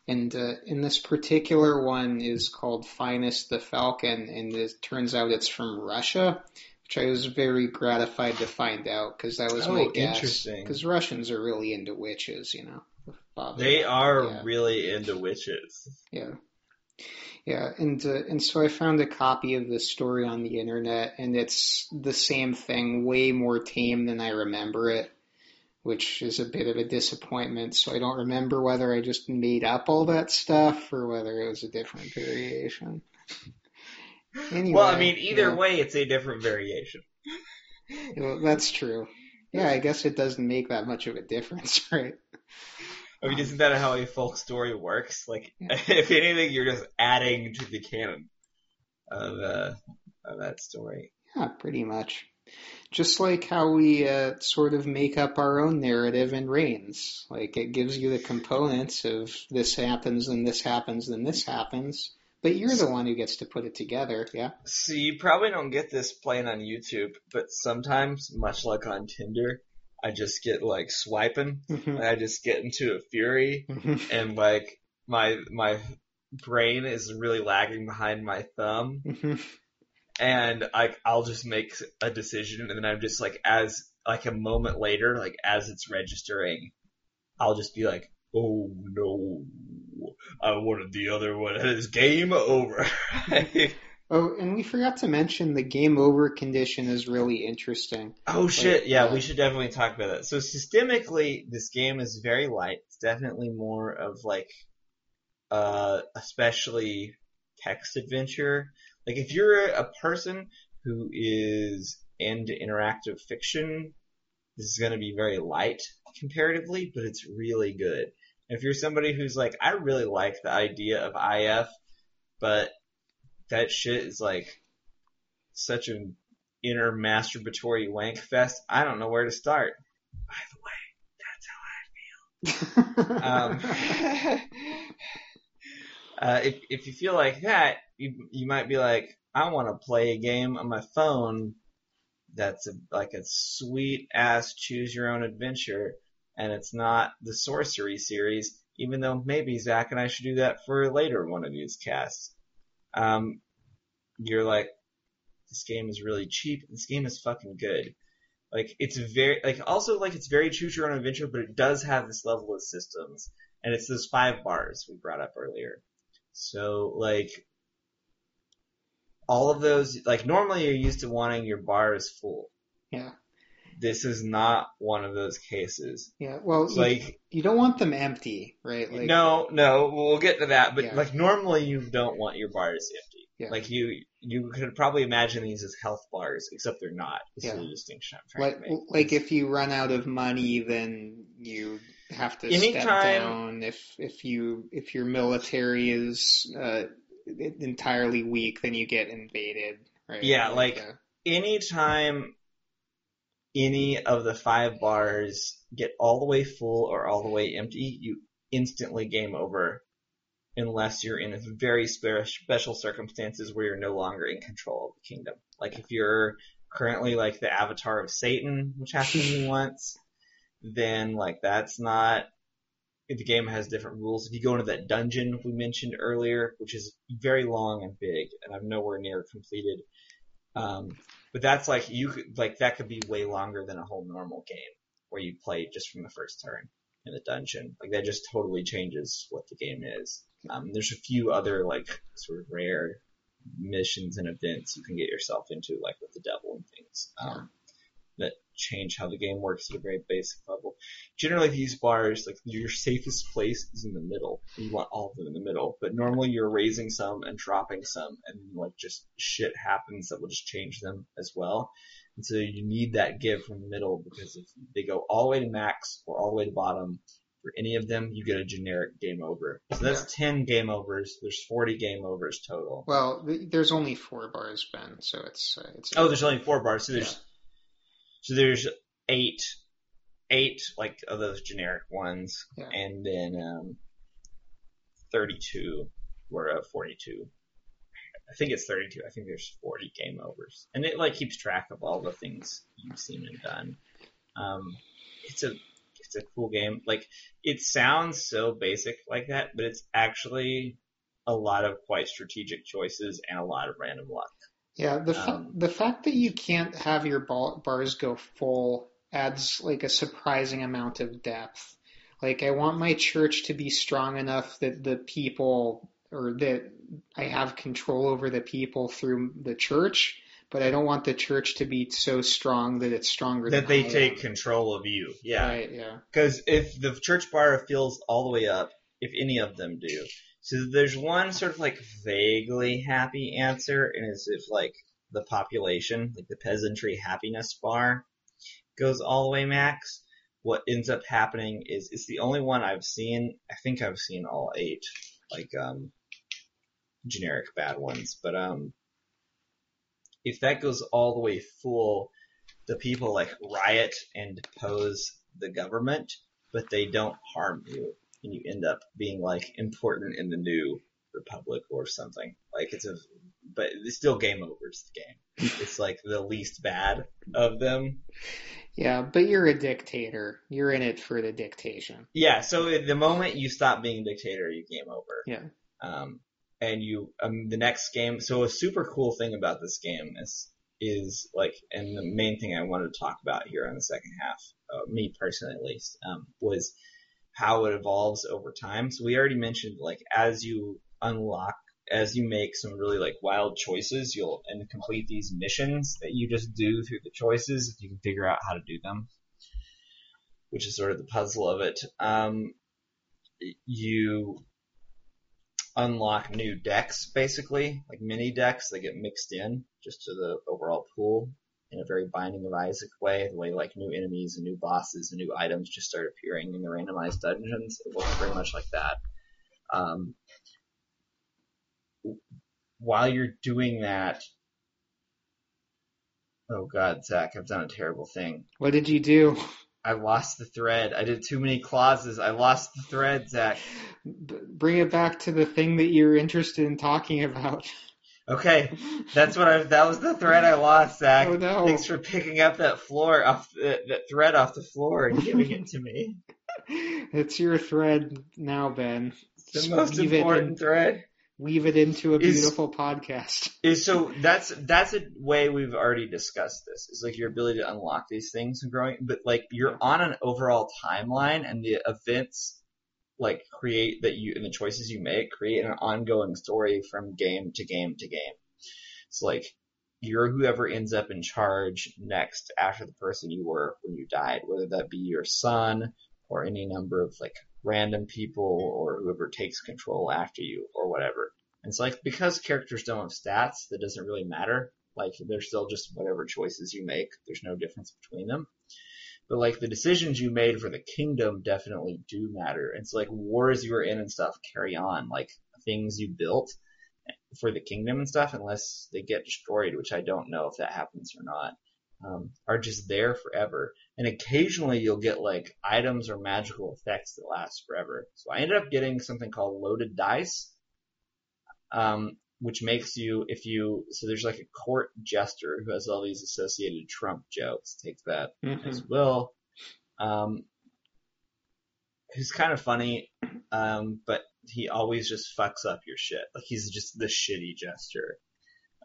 And uh, in this particular one is called Finist the Falcon, and it turns out it's from Russia, which I was very gratified to find out because that was my Oh, guess. interesting. Because Russians are really into witches, you know. Bob- They are Yeah. really into witches. Yeah. Yeah, and uh, and so I found a copy of this story on the internet, and it's the same thing, way more tame than I remember it, which is a bit of a disappointment. So I don't remember whether I just made up all that stuff or whether it was a different variation. Anyway, well, I mean, either yeah. way, it's a different variation. Well, that's true. Yeah, I guess it doesn't make that much of a difference, right? I mean, isn't that how a folk story works? Like, Yeah. if anything, you're just adding to the canon of, uh, of that story. Yeah, pretty much. Just like how we uh, sort of make up our own narrative in Reigns. Like it gives you the components of this happens, and this happens, and this happens. But you're the one who gets to put it together, yeah? So you probably don't get this playing on YouTube, but sometimes, much like on Tinder, I just get like swiping, Mhm. and I just get into a fury, Mhm. and like my my brain is really lagging behind my thumb, Mhm. and like I'll just make a decision, and then I'm just like as like a moment later, like as it's registering, I'll just be like, oh no, I wanted the other one. It's game over. oh, and we forgot to mention the game over condition is really interesting. oh shit, yeah, uh, we should definitely talk about that. So systemically, this game is very light. It's definitely more of like, uh, especially text adventure. Like if you're a person who is into interactive fiction, this is going to be very light comparatively, but it's really good. If you're somebody who's like, I really like the idea of IF, but that shit is like such an inner masturbatory wank fest, I don't know where to start. By the way, that's how I feel. Um, uh, if if you feel like that, you you might be like, I want to play a game on my phone that's a, like a sweet ass choose your own adventure, and it's not the sorcery series. Even though maybe Zach and I should do that for a later one of these casts. Um, you're like, this game is really cheap. This game is fucking good. Like it's very like also like it's very choose your own adventure, but it does have this level of systems, and it's those five bars we brought up earlier. So like all of those like normally you're used to wanting your bars full. yeah, This is not one of those cases. yeah. Well, you, like you don't want them empty, right? Like, no, no, we'll get to that. But Yeah. like normally you don't want your bars empty. Yeah. Like you, you could probably imagine these as health bars, except they're not. This is Yeah. the distinction I'm trying like, to make. like if you run out of money, then you have to step down. If if you if your military is uh, entirely weak, then you get invaded, right? Yeah, like- uh, anytime any of the five bars get all the way full or all the way empty, you instantly game over. Unless you're in very special circumstances where you're no longer in control of the kingdom. Like if you're currently like the avatar of Satan, which happened to me once, then like that's not the game has different rules. If you go into that dungeon we mentioned earlier, which is very long and big, and I'm nowhere near completed, um, but that's like you could like that could be way longer than a whole normal game where you play just from the first turn in the dungeon. Like that just totally changes what the game is. Um, there's a few other like sort of rare missions and events you can get yourself into, like with the devil and things, um, that change how the game works at a very basic level. Generally, these bars, like your safest place is in the middle. You want all of them in the middle, but normally you're raising some and dropping some, and like just shit happens that will just change them as well. And so you need that give from the middle because if they go all the way to max or all the way to bottom, for any of them, you get a generic game over. So that's 10 game overs. There's 40 game overs total. Well, there's only four bars, Ben, so it's uh, it's. Oh, there's only four bars. So there's, so there's eight, eight like of those generic ones, Yeah. and then um, 32 were uh, 42. I think it's 32. I think there's 40 game overs, and it like keeps track of all the things you've seen and done. Um, it's a it's a cool game. Like it sounds so basic like that, but it's actually a lot of quite strategic choices and a lot of random luck. Yeah, the fa- Um, the fact that you can't have your bars go full adds like a surprising amount of depth. Like I want my church to be strong enough that the people or that I have control over the people through the church, but I don't want the church to be so strong that it's stronger That than they I take am. control of you. Yeah. Right, yeah. Because if the church bar feels all the way up, if any of them do, so there's one sort of like vaguely happy answer, and it's if like the population, like the peasantry happiness bar, goes all the way max. What ends up happening is it's the only one I've seen. I think I've seen all eight, like um, generic bad ones, but um, if that goes all the way full, the people like riot and depose the government, but they don't harm you, and you end up being like important in the new republic or something. Like it's a, but it's still game over. It's the game. It's like the least bad of them. Yeah, but you're a dictator. You're in it for the dictation. Yeah. So the moment you stop being a dictator, you game over. Yeah. Um, and you, um, the next game. So a super cool thing about this game is, is like, and the main thing I wanted to talk about here on the second half, uh, me personally at least, um, was how it evolves over time. So we already mentioned like as you unlock, as you make some really like wild choices, you'll and complete these missions that you just do through the choices if you can figure out how to do them, which is sort of the puzzle of it. Um, you unlock new decks, basically, like mini decks that get mixed in just to the overall pool in a very Binding of Isaac way, the way like new enemies and new bosses and new items just start appearing in the randomized dungeons. It looks very much like that. Um, while you're doing that, oh god, Zach, I've done a terrible thing. What did you do? I lost the thread. I did too many clauses. I lost the thread, Zach. B- bring it back to the thing that you're interested in talking about. Okay, that's what I. That was the thread I lost, Zach. Oh, no. Thanks for picking up that floor off the, that thread off the floor and giving it to me. It's your thread now, Ben. It's the most important in- thread. Weave it into a Is- beautiful podcast. Is so that's that's a way we've already discussed this. Is like your ability to unlock these things and growing, but like you're on an overall timeline and the events like create that you and the choices you make create an ongoing story from game to game to game. It's like you're whoever ends up in charge next after the person you were when you died, whether that be your son or any number of like random people or whoever takes control after you or whatever. And it's like because characters don't have stats, that doesn't really matter. Like they're still just whatever choices you make. There's no difference between them. But like the decisions you made for the kingdom definitely do matter. It's like wars you were in and stuff carry on. Like things you built for the kingdom and stuff, unless they get destroyed, which I don't know if that happens or not, um, are just there forever. And occasionally you'll get like items or magical effects that last forever. So I ended up getting something called loaded dice, um, which makes you, if you, so there's like a court jester who has all these associated Trump jokes. Take that as Mhm. well. Um, who's kind of funny, um, but he always just fucks up your shit. Like he's just the shitty jester.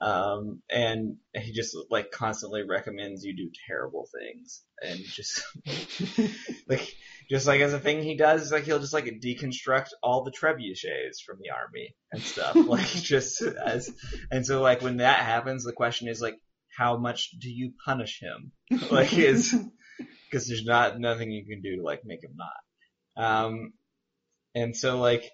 Um, and he just like constantly recommends you do terrible things. And just like just like as a thing he does like he'll just like deconstruct all the trebuchets from the army and stuff. Like just as and so like when that happens the question is like how much do you punish him? Like is because there's not nothing you can do to like make him not. Um and so like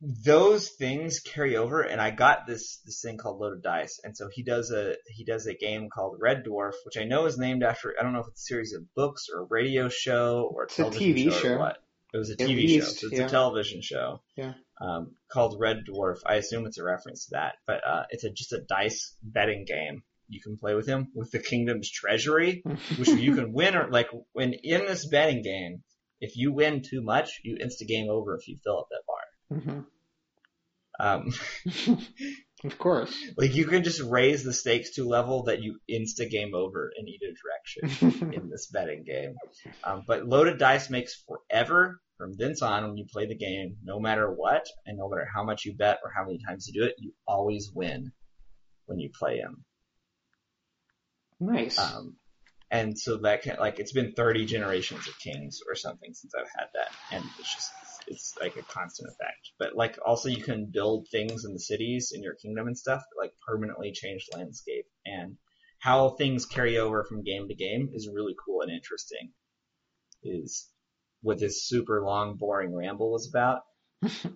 those things carry over and I got this this thing called Loaded Dice and so he does a he does a game called Red Dwarf which I know is named after I don't know if it's a series of books or a radio show or a It's a TV show, show. or what. It was a At TV least, show, so it's yeah. a television show. Yeah. Um, called Red Dwarf. I assume it's a reference to that, but uh, it's a just a dice betting game. You can play with him with the kingdom's treasury, which you can win or like when in this betting game, if you win too much, you insta game over if you fill up that bar. Mhm. Um, Of course. like you can just raise the stakes to a level that you insta game over in either direction in this betting game. Um, but loaded dice makes forever from thence on when you play the game, no matter what, and no matter how much you bet or how many times you do it, you always win when you play him. nice. Um, and so that can, like, it's been 30 generations of kings or something since I've had that, and it's just, it's like a constant effect. But like, also you can build things in the cities in your kingdom and stuff that like permanently change the landscape, and how things carry over from game to game is really cool and interesting. Is what this super long, boring ramble was about.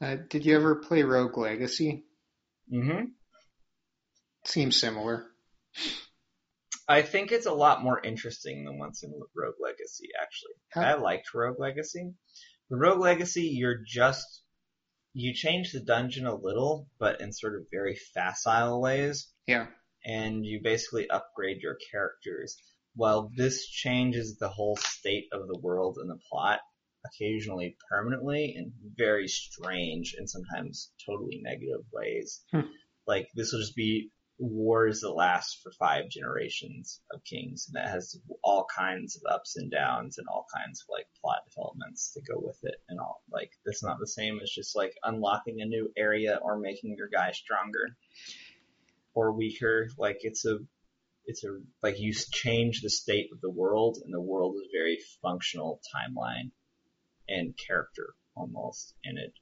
Uh, did you ever play Rogue Legacy? Mm-hmm. Seems similar. I think it's a lot more interesting than what's in Rogue Legacy, actually. How- I liked Rogue Legacy. The Rogue Legacy, you're just, you change the dungeon a little, but in sort of very facile ways, Yeah. and you basically upgrade your characters. While this changes the whole state of the world and the plot, occasionally permanently in very strange and sometimes totally negative ways. Hmm. Like this will just be wars that last for five generations of kings, and that has all kinds of ups and downs and all kinds of like plot developments to go with it, and all like that's not the same as just like unlocking a new area or making your guy stronger or weaker. Like it's a it's a like you change the state of the world, and the world is a very functional timeline and character almost, and it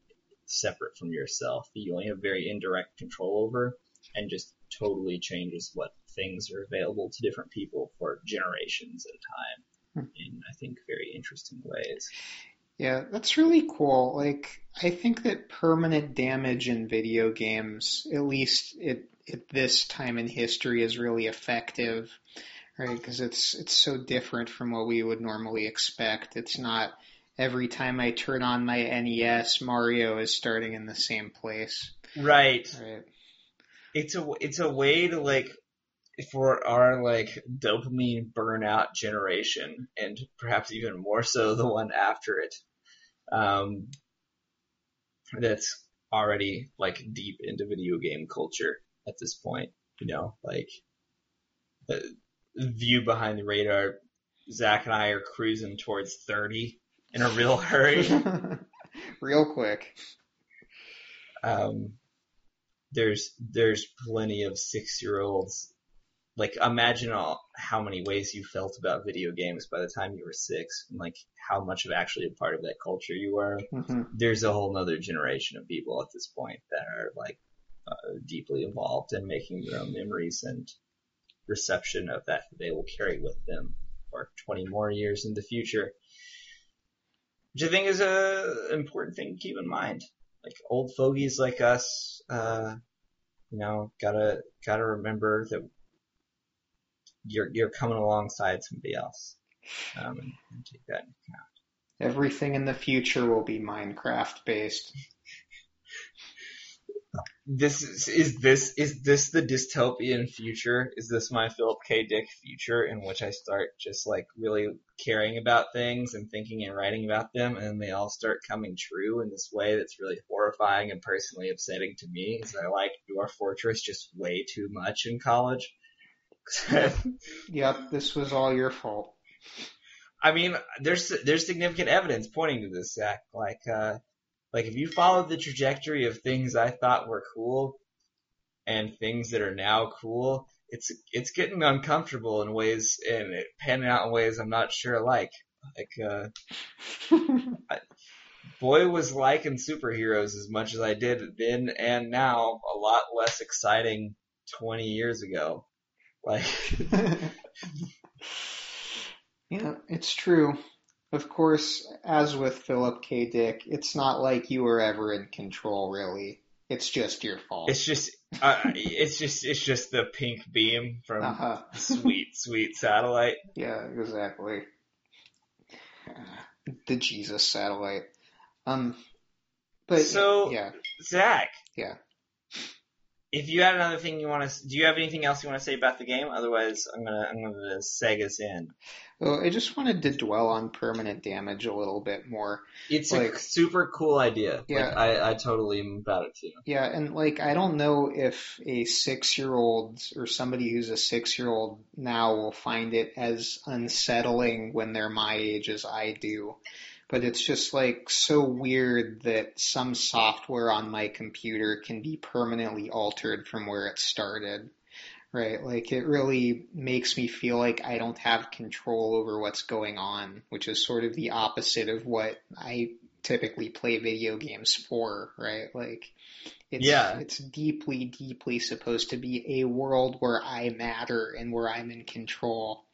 separate from yourself that you only have very indirect control over, and just totally changes what things are available to different people for generations at a time hmm. in I think very interesting ways. Yeah, that's really cool. Like, I think that permanent damage in video games, at least at, at this time in history, is really effective, right? Because it's it's so different from what we would normally expect. It's not every time I turn on my NES, Mario is starting in the same place, Right. right? It's a it's a way to like for our like dopamine burnout generation and perhaps even more so the one after it um that's already like deep into video game culture at this point you know like the view behind the radar zach and i are cruising towards 30 in a real hurry Real quick. um, there's there's plenty of six year olds. Like imagine all, how many ways you felt about video games by the time you were six, and like how much of actually a part of that culture you were. hmm There's a whole nother generation of people at this point that are like uh, deeply involved in making their own memories and reception of that they will carry with them for 20 more years in the future. Which I think is a important thing to keep in mind like old fogies like us, uh, you know, gotta gotta remember that you're you're coming alongside somebody else, um, and, and take that into account. Everything in the future will be Minecraft based. This is, is this is this the dystopian future? Is this my Philip K. Dick future in which I start just like really caring about things and thinking and writing about them, and they all start coming true in this way that's really horrifying and personally upsetting to me? Because I like Dwarf Fortress just way too much in college. Yep, this was all your fault. I mean, there's there's significant evidence pointing to this, Zach. Like, uh, like if you followed the trajectory of things I thought were cool and things that are now cool, it's it's getting uncomfortable in ways and it panning out in ways I'm not sure I like. Like, uh, boy was liking superheroes as much as I did then and now, a lot less exciting 20 years ago. Like, yeah, it's true. Of course, as with Philip K. Dick, it's not like you were ever in control, really. It's just your fault. it's just, uh, it's just, it's just the pink beam from uh-huh. sweet, sweet satellite. Yeah, exactly. The Jesus satellite. Um, but So- yeah, Zach. Yeah. If you had another thing you want to, do you have anything else you want to say about the game? Otherwise, I'm gonna, I'm gonna seg us in. well, I just wanted to dwell on permanent damage a little bit more. It's Like- a super cool idea. Yeah. Like, I, I totally am about it too. Yeah, and like I don't know if a six-year-old or somebody who's a six-year-old now will find it as unsettling when they're my age as I do. But it's just like so weird that some software on my computer can be permanently altered from where it started. Right? Like it really makes me feel like I don't have control over what's going on, which is sort of the opposite of what I typically play video games for, right? Like it's Yeah. it's deeply, deeply supposed to be a world where I matter and where I'm in control.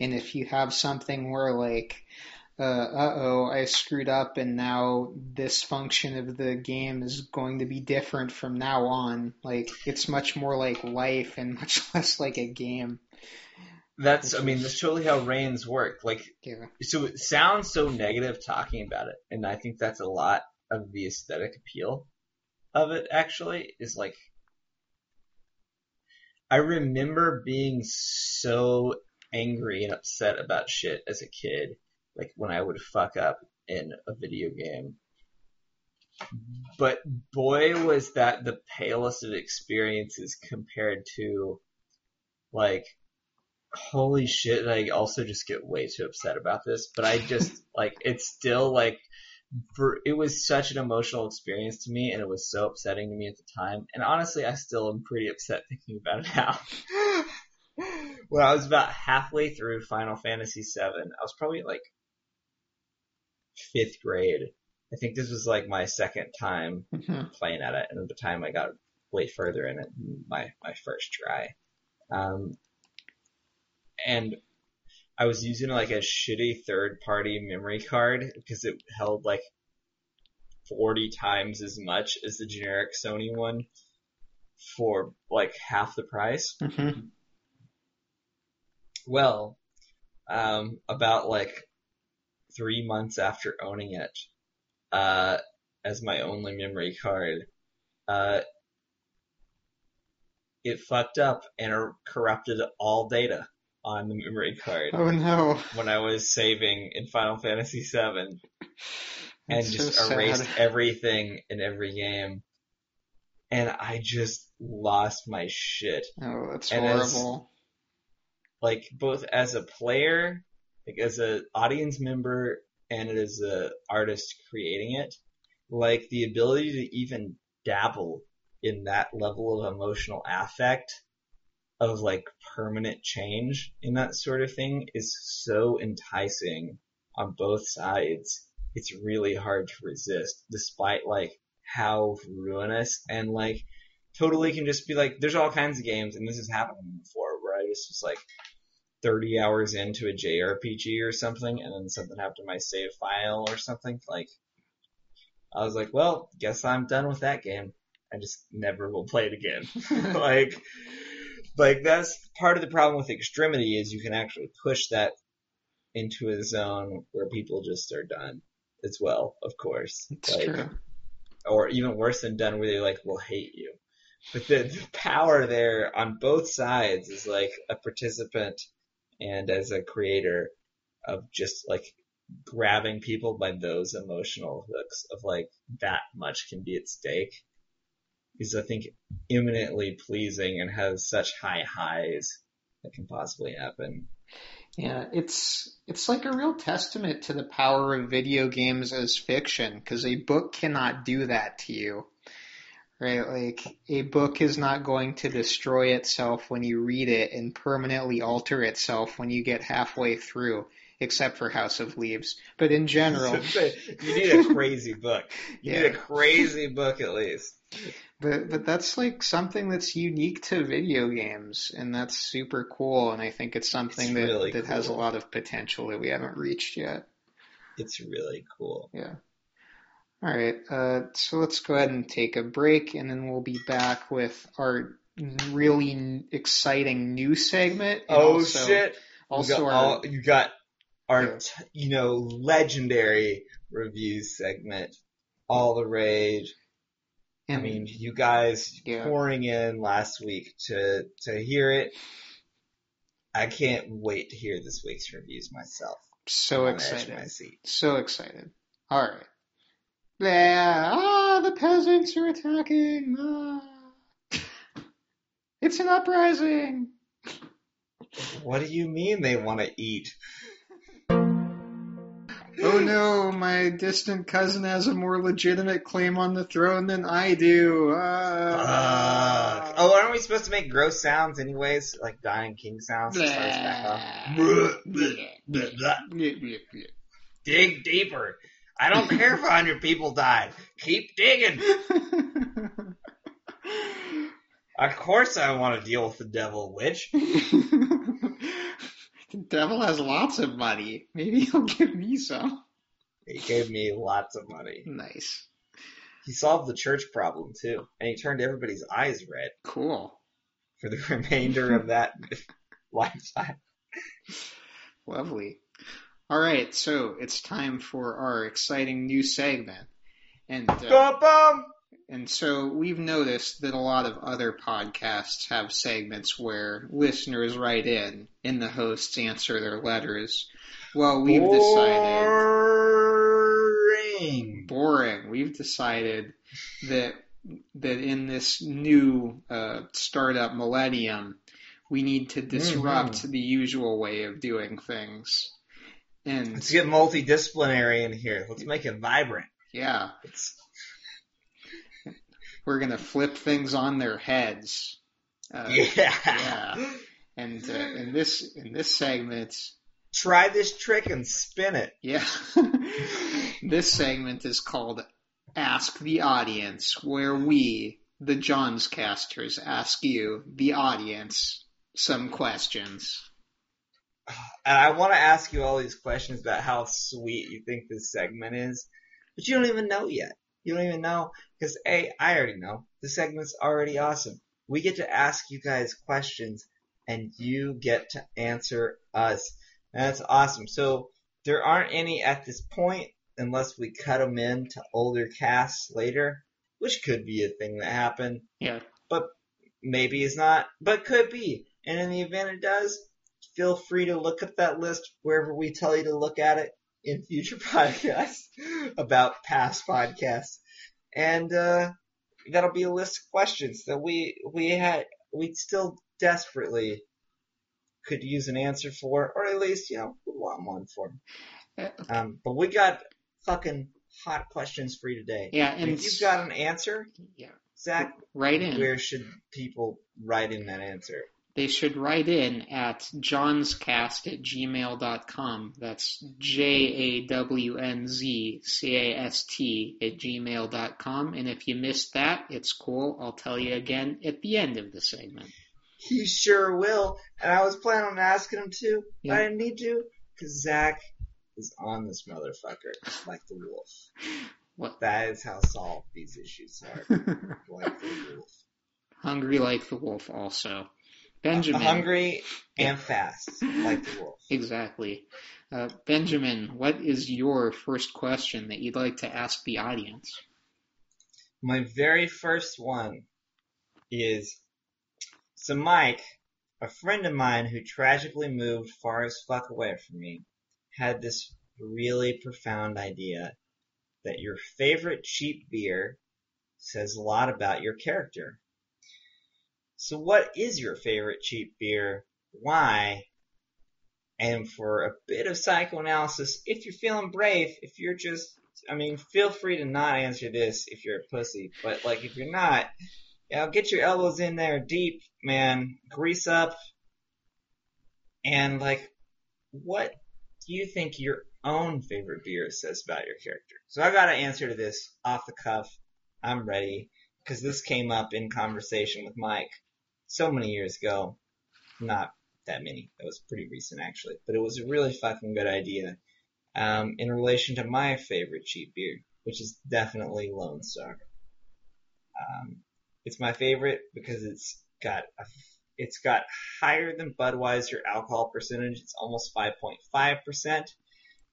And if you have something where like uh oh, I screwed up and now this function of the game is going to be different from now on. Like it's much more like life and much less like a game. That's, I mean, that's totally how Reigns work. Like, Yeah. so it sounds so negative talking about it, and I think that's a lot of the aesthetic appeal of it. Actually, is like, I remember being so angry and upset about shit as a kid, like when I would fuck up in a video game. But boy, was that the palest of experiences compared to, like, holy shit, I also just get way too upset about this, but I just, like, it's still, like, for, it was such an emotional experience to me, and it was so upsetting to me at the time, and honestly, I still am pretty upset thinking about it now. when I was about halfway through Final Fantasy VII, I was probably, like, fifth grade. I think this was, like, my second time Mhm. playing at it, and at the time I got way further in it, than my my first try. Um, and I was using like a shitty third party memory card because it held like 40 times as much as the generic Sony one for like half the price. Mhm. Well, um, about like three months after owning it, uh, as my only memory card, uh, it fucked up and er- corrupted all data on the memory card Oh no. when I was saving in Final Fantasy VII and That's just so erased sad. everything in every game. And I just lost my shit. Oh, that's And as- horrible. like both as a player, like as an audience member, and as an artist creating it, like the ability to even dabble in that level of emotional affect of like permanent change in that sort of thing is so enticing on both sides. It's really hard to resist, despite like how ruinous and like totally can just be like, there's all kinds of games, and this has happened before, where I just was like 30 hours into a JRPG or something, and then something happened to my save file or something. Like, I was like, well, guess I'm done with that game. I just never will play it again. like, like that's part of the problem with extremity is you can actually push that into a zone where people just are done as well, of course. It's like, true. or even worse than done where they like will hate you. But the, the power there on both sides is like a participant and as a creator of just like grabbing people by those emotional hooks of like that much can be at stake is I think eminently pleasing and has such high highs that can possibly happen. Yeah, it's it's like a real testament to the power of video games as fiction because a book cannot do that to you. Right? Like a book is not going to destroy itself when you read it and permanently alter itself when you get halfway through, except for House of Leaves. But in general, you need a crazy book. You Yeah. need a crazy book at least. But but that's like something that's unique to video games, and that's super cool. And I think it's something It's that really that has a lot of potential that we haven't reached yet. It's really cool. Yeah. All right. Uh, so let's go ahead and take a break, and then we'll be back with our really exciting new segment. and Oh also, shit! Also, you got, our, all- you got our, Yeah. t- you know, legendary reviews segment, all the rage. I mean, you guys Yeah. pouring in last week to to hear it. I can't wait to hear this week's reviews myself. so I'm on the edge of excited. So excited. All right. Yeah. Ah, the peasants are attacking. Ah. It's an uprising. What do you mean they want to eat? Oh no, my distant cousin has a more legitimate claim on the throne than I do. Ah. Fuck. Oh, aren't we supposed to make gross sounds anyways, like dying king sounds? to start us back off? Blah, blah, blah. Dig deeper. I don't care if a hundred people died. Keep digging. Of course, I want to deal with the devil witch. the devil has lots of money. Maybe he'll give me some. He gave me lots of money. Nice. He solved the church problem too, and he turned everybody's eyes red Cool. for the remainder of that lifetime. Lovely. All right, so it's time for our exciting new segment. And uh, and so we've noticed that a lot of other podcasts have segments where listeners write in and the hosts answer their letters. Well, we've decided Boring. boring. We've decided that that in this new uh, startup millennium, we need to disrupt the usual way of doing things. And Let's get multidisciplinary in here. Let's make it vibrant. yeah, It's, we're gonna flip things on their heads. Uh, yeah. yeah. And uh, in this in this segment, Try this trick and spin it. yeah, this segment is called "Ask the Audience," where we, the Jawnzcasters, ask you, the audience, some questions. And I want to ask you all these questions about how sweet you think this segment is, but you don't even know yet. You don't even know because A, I already know. The segment's already awesome. We get to ask you guys questions and you get to answer us. And that's awesome. So there aren't any at this point unless we cut them in to older casts later, which could be a thing that happened. Yeah, But Maybe it's not, but could be. And in the event it does, feel free to look up that list wherever we tell you to look at it in future podcasts about past podcasts. And uh that'll be a list of questions that we we had we still desperately could use an answer for, or at least, you know, we want one for. Uh, Um, but we got fucking hot questions for you today. yeah, And and if you've got an answer, yeah, Zach, write in. where should people write in that answer? They should write in at jawnzcast at gmail.com. That's J A W N Z C A S T at gmail.com. And if you missed that, it's cool. I'll tell you again at the end of the segment. He sure will. And I was planning on asking him to, but Yeah. I didn't need to, because Zach is on this motherfucker like the wolf. What? That is how solved these issues are. Like the wolf. Hungry like the wolf, also. Benjamin. Hungry and fast, like the wolf. Exactly. Uh, Benjamin, what is your first question that you'd like to ask the audience? My very first one is so Mike, a friend of mine who tragically moved far as fuck away from me, had this really profound idea that your favorite cheap beer says a lot about your character. So what is your favorite cheap beer? Why? And for a bit of psychoanalysis, if you're feeling brave, if you're just, I mean, feel free to not answer this if you're a pussy, but like if you're not, you know, get your elbows in there deep, man, grease up, and like, what do you think your own favorite beer says about your character? So I got an answer to this off the cuff. I'm ready because this came up in conversation with Mike so many years ago. Not that many. That was pretty recent actually, but it was a really fucking good idea. Um, in relation to my favorite cheap beer, which is definitely Lone Star. Um, it's my favorite because it's got a, it's got higher than Budweiser alcohol percentage. It's almost 5.5%.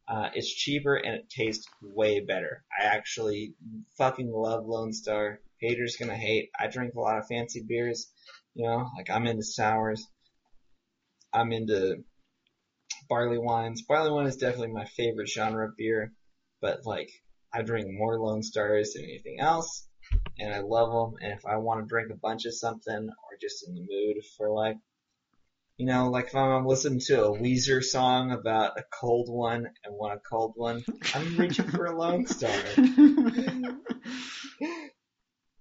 Uh, it's cheaper and it tastes way better. I actually fucking love Lone Star. Haters gonna hate. I drink a lot of fancy beers. You know, like I'm into sours. I'm into barley wines. Barley wine is definitely my favorite genre of beer, but like I drink more Lone Stars than anything else, and I love them. And if I want to drink a bunch of something or just in the mood for like, you know, like if I'm listening to a Weezer song about a cold one and want a cold one, I'm reaching for a Lone Star.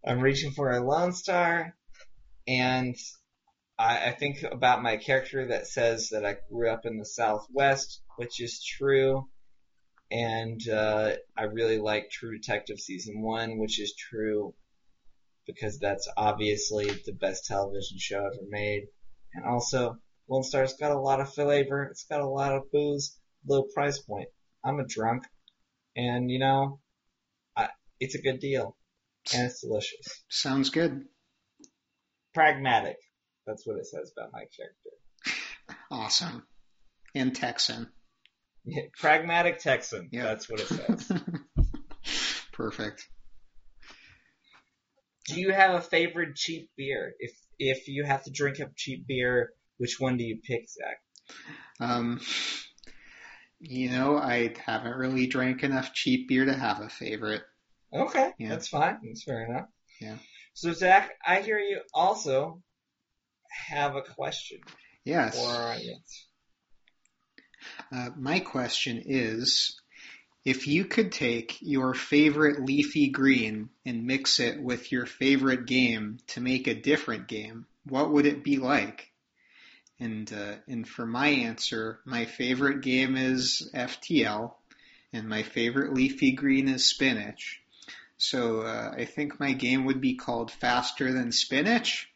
I'm reaching for a Lone Star, and I, I think about my character that says that I grew up in the Southwest, which is true. And uh, I really like True Detective Season 1, which is true because that's obviously the best television show ever made. And also, Lone Star's got a lot of flavor, it's got a lot of booze, low price point. I'm a drunk, and you know, I, it's a good deal. And it's delicious. Sounds good. Pragmatic. That's what it says about my character. Awesome. And Texan. Yeah, pragmatic Texan. Yeah. That's what it says. Perfect. do you have a favorite cheap beer? If if you have to drink a cheap beer, which one do you pick, Zach? Um, you know, I haven't really drank enough cheap beer to have a favorite. Okay, Yeah. that's fine. That's fair enough. Yeah. So Zach, I hear you also have a question Yes. for our audience. Uh, my question is, if you could take your favorite leafy green and mix it with your favorite game to make a different game, what would it be like? And uh, and for my answer, my favorite game is FTL, and my favorite leafy green is spinach. So uh, I think my game would be called Faster Than Spinach,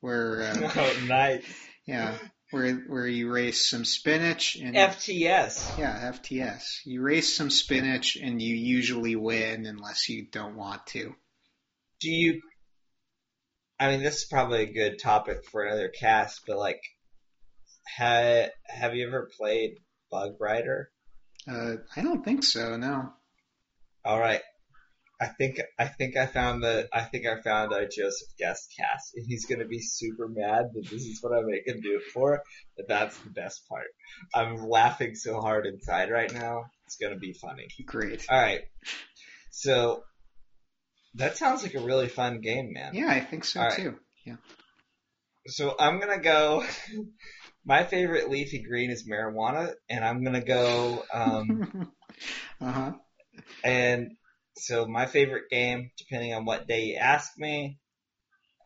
where uh, oh, nice. yeah, where where you race some spinach and FTS. yeah, FTS. You race some spinach and you usually win unless you don't want to. Do you? I mean, this is probably a good topic for another cast, but like, ha, have you ever played Bug Rider? Uh, I don't think so. No. All right. I think I think I found the I think I found a Joseph Guest cast, and he's gonna be super mad that this is what I make him do it for. But that's the best part. I'm laughing so hard inside right now. It's gonna be funny. Great. All right. So that sounds like a really fun game, man. Yeah, I think so All right. too. So I'm gonna go. My favorite leafy green is marijuana, and I'm gonna go. Um, uh huh. And so my favorite game, depending on what day you ask me,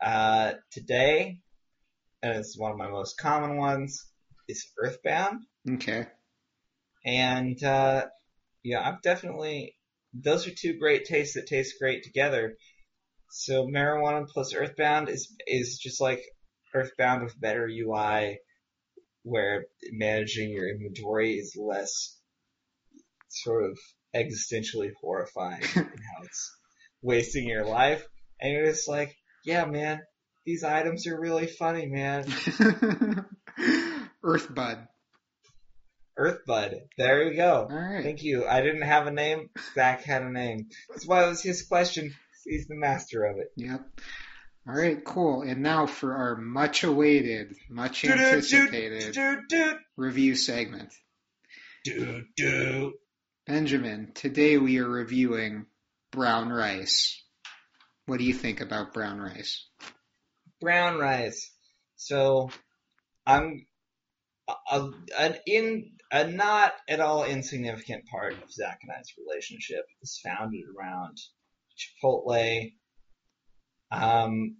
uh, today, and it's one of my most common ones, is Earthbound. Okay. And, uh, yeah, I've definitely, those are two great tastes that taste great together. So marijuana plus Earthbound is, is just like Earthbound with better UI, where managing your inventory is less sort of existentially horrifying and how it's wasting your life. And you're just like, yeah, man, these items are really funny, man. Earthbud. Earthbud. There we go. All right. Thank you. I didn't have a name. Zach had a name. That's why it was his question. He's the master of it. Yep. All right. Cool. And now for our much awaited, much anticipated Do, do, review segment. do, do. Benjamin, today we are reviewing brown rice. What do you think about brown rice? Brown rice. So, I'm, a, an in a not at all insignificant part of Zach and I's relationship is founded around Chipotle, um,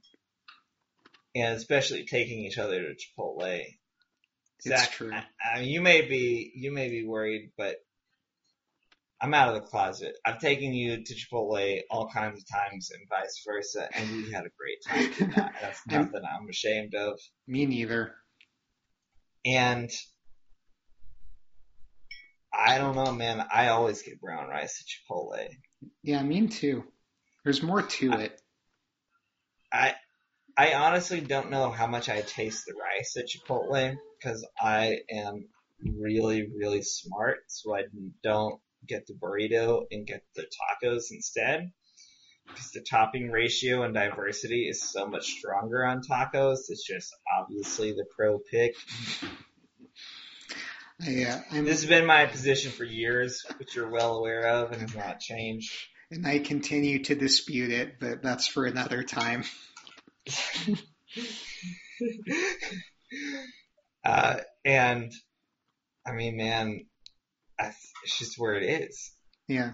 and especially taking each other to Chipotle. It's Zach, true. I, I you may be you may be worried, but I'm out of the closet. I've taken you to Chipotle all kinds of times and vice versa, and we had a great time. that. That's nothing I'm ashamed of. Me neither. And I don't know, man. I always get brown rice at Chipotle. Yeah, me too. There's more to it. I I honestly don't know how much I taste the rice at Chipotle because I am really really smart, so I don't get the burrito and get the tacos instead. Because the topping ratio and diversity is so much stronger on tacos. It's just obviously the pro pick. Uh, I'm, This has been my position for years, which you're well aware of and has not changed. and I continue to dispute it, but that's for another time. uh, and I mean, man, it's just where it is. Yeah.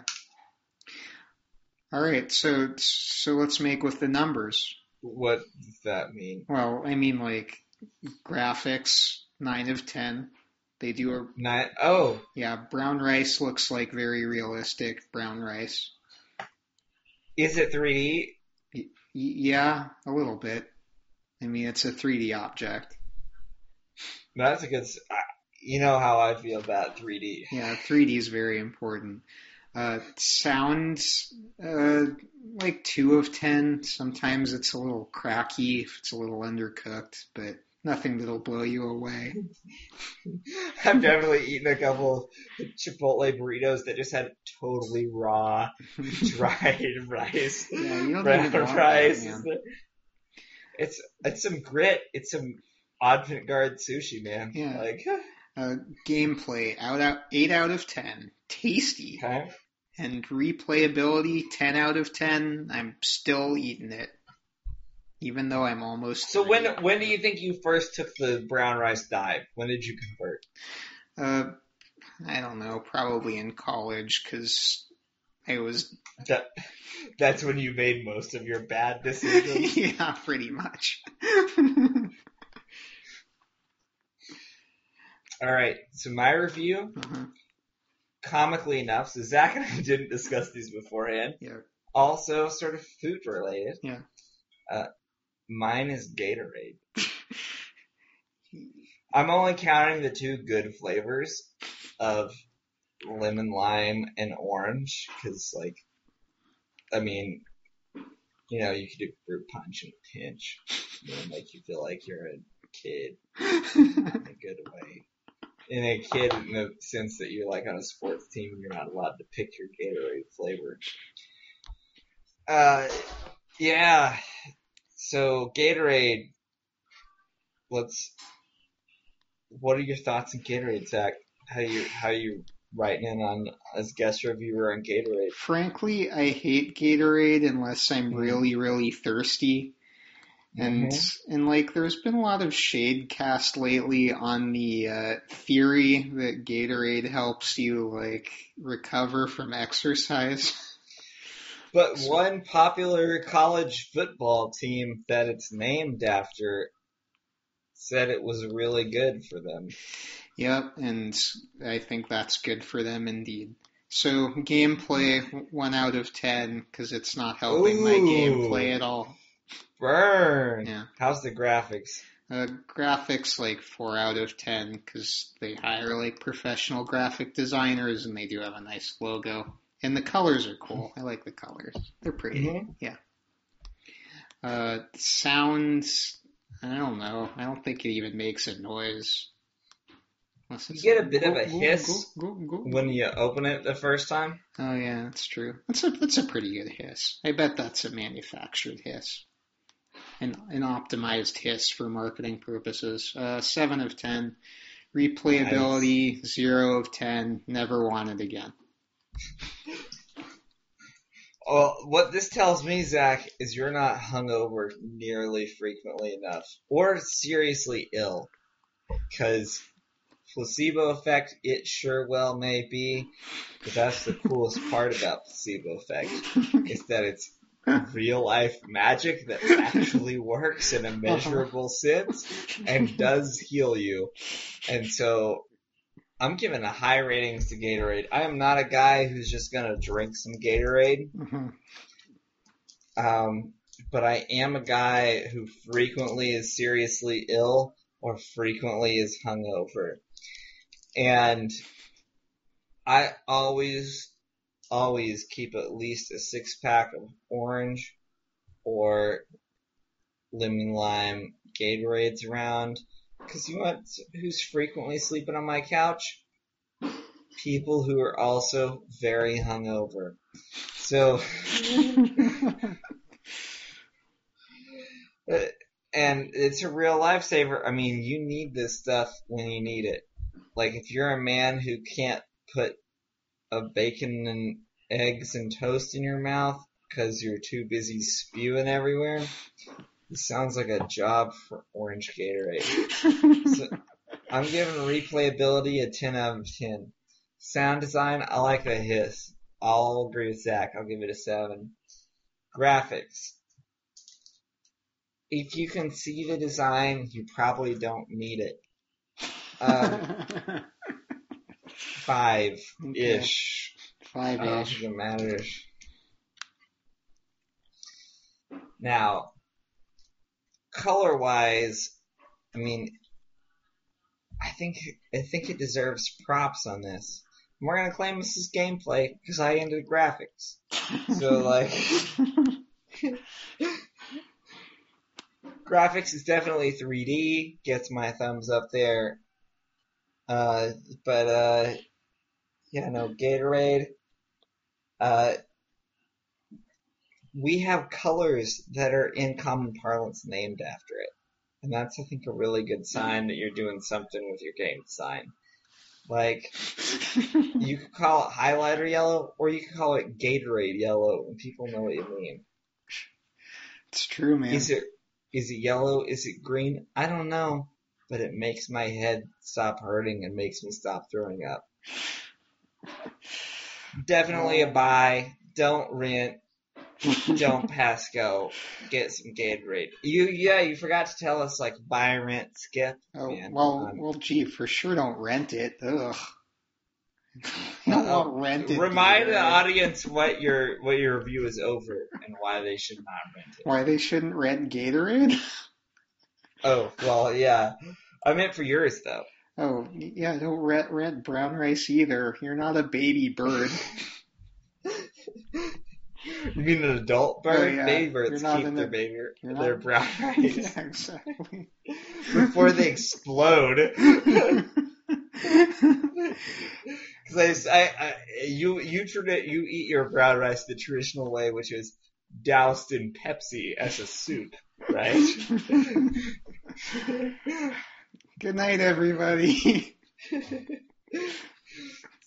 All right, so so let's make with the numbers. What does that mean? Well, I mean like graphics, nine of ten. They do a Not oh, yeah. Brown rice looks like very realistic brown rice. is it 3D? Y- yeah, a little bit. I mean, it's a 3D object. That's a good. You know how I feel about 3D. Yeah, 3D is very important. Uh, sound, uh, like two of ten. Sometimes it's a little cracky if it's a little undercooked, but nothing that'll blow you away. I've definitely eaten a couple Chipotle burritos that just had totally raw, dried rice. Yeah, you don't brown want that, It's it's some grit. It's some avant-garde sushi, man. Yeah. Like uh, gameplay out, out eight out of ten. Tasty okay. and replayability ten out of ten. I'm still eating it, even though I'm almost. So when three. when do you think you first took the brown rice dive? When did you convert? Uh, I don't know. Probably in college because I was. That that's when you made most of your bad decisions. yeah, pretty much. All right. So my review, uh-huh. comically enough, so Zach and I didn't discuss these beforehand. Yeah. Also, sort of food related. Yeah. Uh, mine is Gatorade. I'm only counting the two good flavors of lemon lime and orange because, like, I mean, you know, you could do fruit punch and pinch and make you feel like you're a kid in a good way. In a kid in the sense that you're like on a sports team and you're not allowed to pick your Gatorade flavor. Uh, yeah. So Gatorade, let's. What are your thoughts on Gatorade, Zach? How you how you writing in on as guest reviewer on Gatorade? Frankly, I hate Gatorade unless I'm really, really thirsty. And and like there's been a lot of shade cast lately on the uh, theory that Gatorade helps you like recover from exercise. But one popular college football team that it's named after said it was really good for them. Yep, and I think that's good for them indeed. So gameplay one out of ten because it's not helping my gameplay at all. Burn. Yeah. How's the graphics? Uh, graphics like four out of ten because they hire like professional graphic designers and they do have a nice logo and the colors are cool. I like the colors; they're pretty. Mhm. Yeah. Uh, sounds. I don't know. I don't think it even makes a noise. You get a bit of a go, hiss go. When you open it the first time? Oh yeah, that's true. That's a that's a pretty good hiss. I bet that's a manufactured hiss, an an optimized hiss for marketing purposes. Uh, seven of ten. Replayability zero of ten. Never want it again. Well, what this tells me, Zach, is you're not hungover nearly frequently enough, or seriously ill, because placebo effect, it sure well may be, but that's the coolest part about placebo effect is that it's real life magic that actually works in a measurable sense and does heal you. And so I'm giving a high ratings to Gatorade. I am not a guy who's just gonna drink some Gatorade. Mhm. Um, but I am a guy who frequently is seriously ill or frequently is hungover. And I always, always keep at least a six pack of orange or lemon lime Gatorades around. Cause you what, who's frequently sleeping on my couch? People who are also very hungover. So, and it's a real lifesaver. I mean, you need this stuff when you need it. Like if you're a man who can't put a bacon and eggs and toast in your mouth because you're too busy spewing everywhere, this sounds like a job for Orange Gatorade. So, I'm giving replayability a 10 out of 10. Sound design, I like the hiss. I'll agree with Zach. I'll give it a 7. Graphics. If you can see the design, you probably don't need it. Um, five ish. I don't Five-ish. think it matters. Now, color wise, I mean, I think I think it deserves props on this. And we're gonna claim this is gameplay because I ended graphics. So like, graphics is definitely 3D. Gets my thumbs up there. Uh, but uh, yeah, no Gatorade. Uh, we have colors that are in common parlance named after it. And that's, I think, a really good sign that you're doing something with your game design. Like, you could call it highlighter yellow, or you could call it Gatorade yellow, and people know what you mean. it's true, man. Is it, is it yellow? Is it green? I don't know. But it makes my head stop hurting and makes me stop throwing up. Definitely a buy. Don't rent. Don't pass go. Get some Gatorade. You yeah, you forgot to tell us like buy, rent, skip. Oh, Man, well, um, well, gee, for sure don't rent it. Ugh. Don't Uh-oh. want rented. Remind the audience what your what your review is over and why they should not rent it. Why they shouldn't rent Gatorade? Oh well, yeah. I meant for yours though. Oh, yeah, don't rent, rent brown rice either. You're not a baby bird. You mean an adult oh, bird? Oh, yeah. Baby birds You're not keep their baby you're their not- brown rice yeah, exactly. before they explode. Because I, I, I, you, you, you eat your brown rice the traditional way, which is doused in Pepsi as a soup, right? Good night, everybody.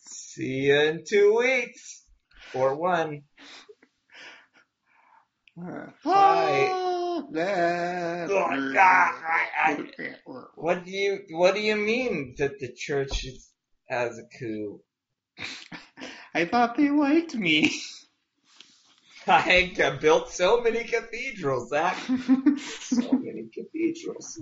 See you in two weeks or one. Uh, Bye. ah, Oh, What do you, what do you mean that the church is, has a coup? I thought they liked me. I built so many cathedrals, Zach. So many cathedrals.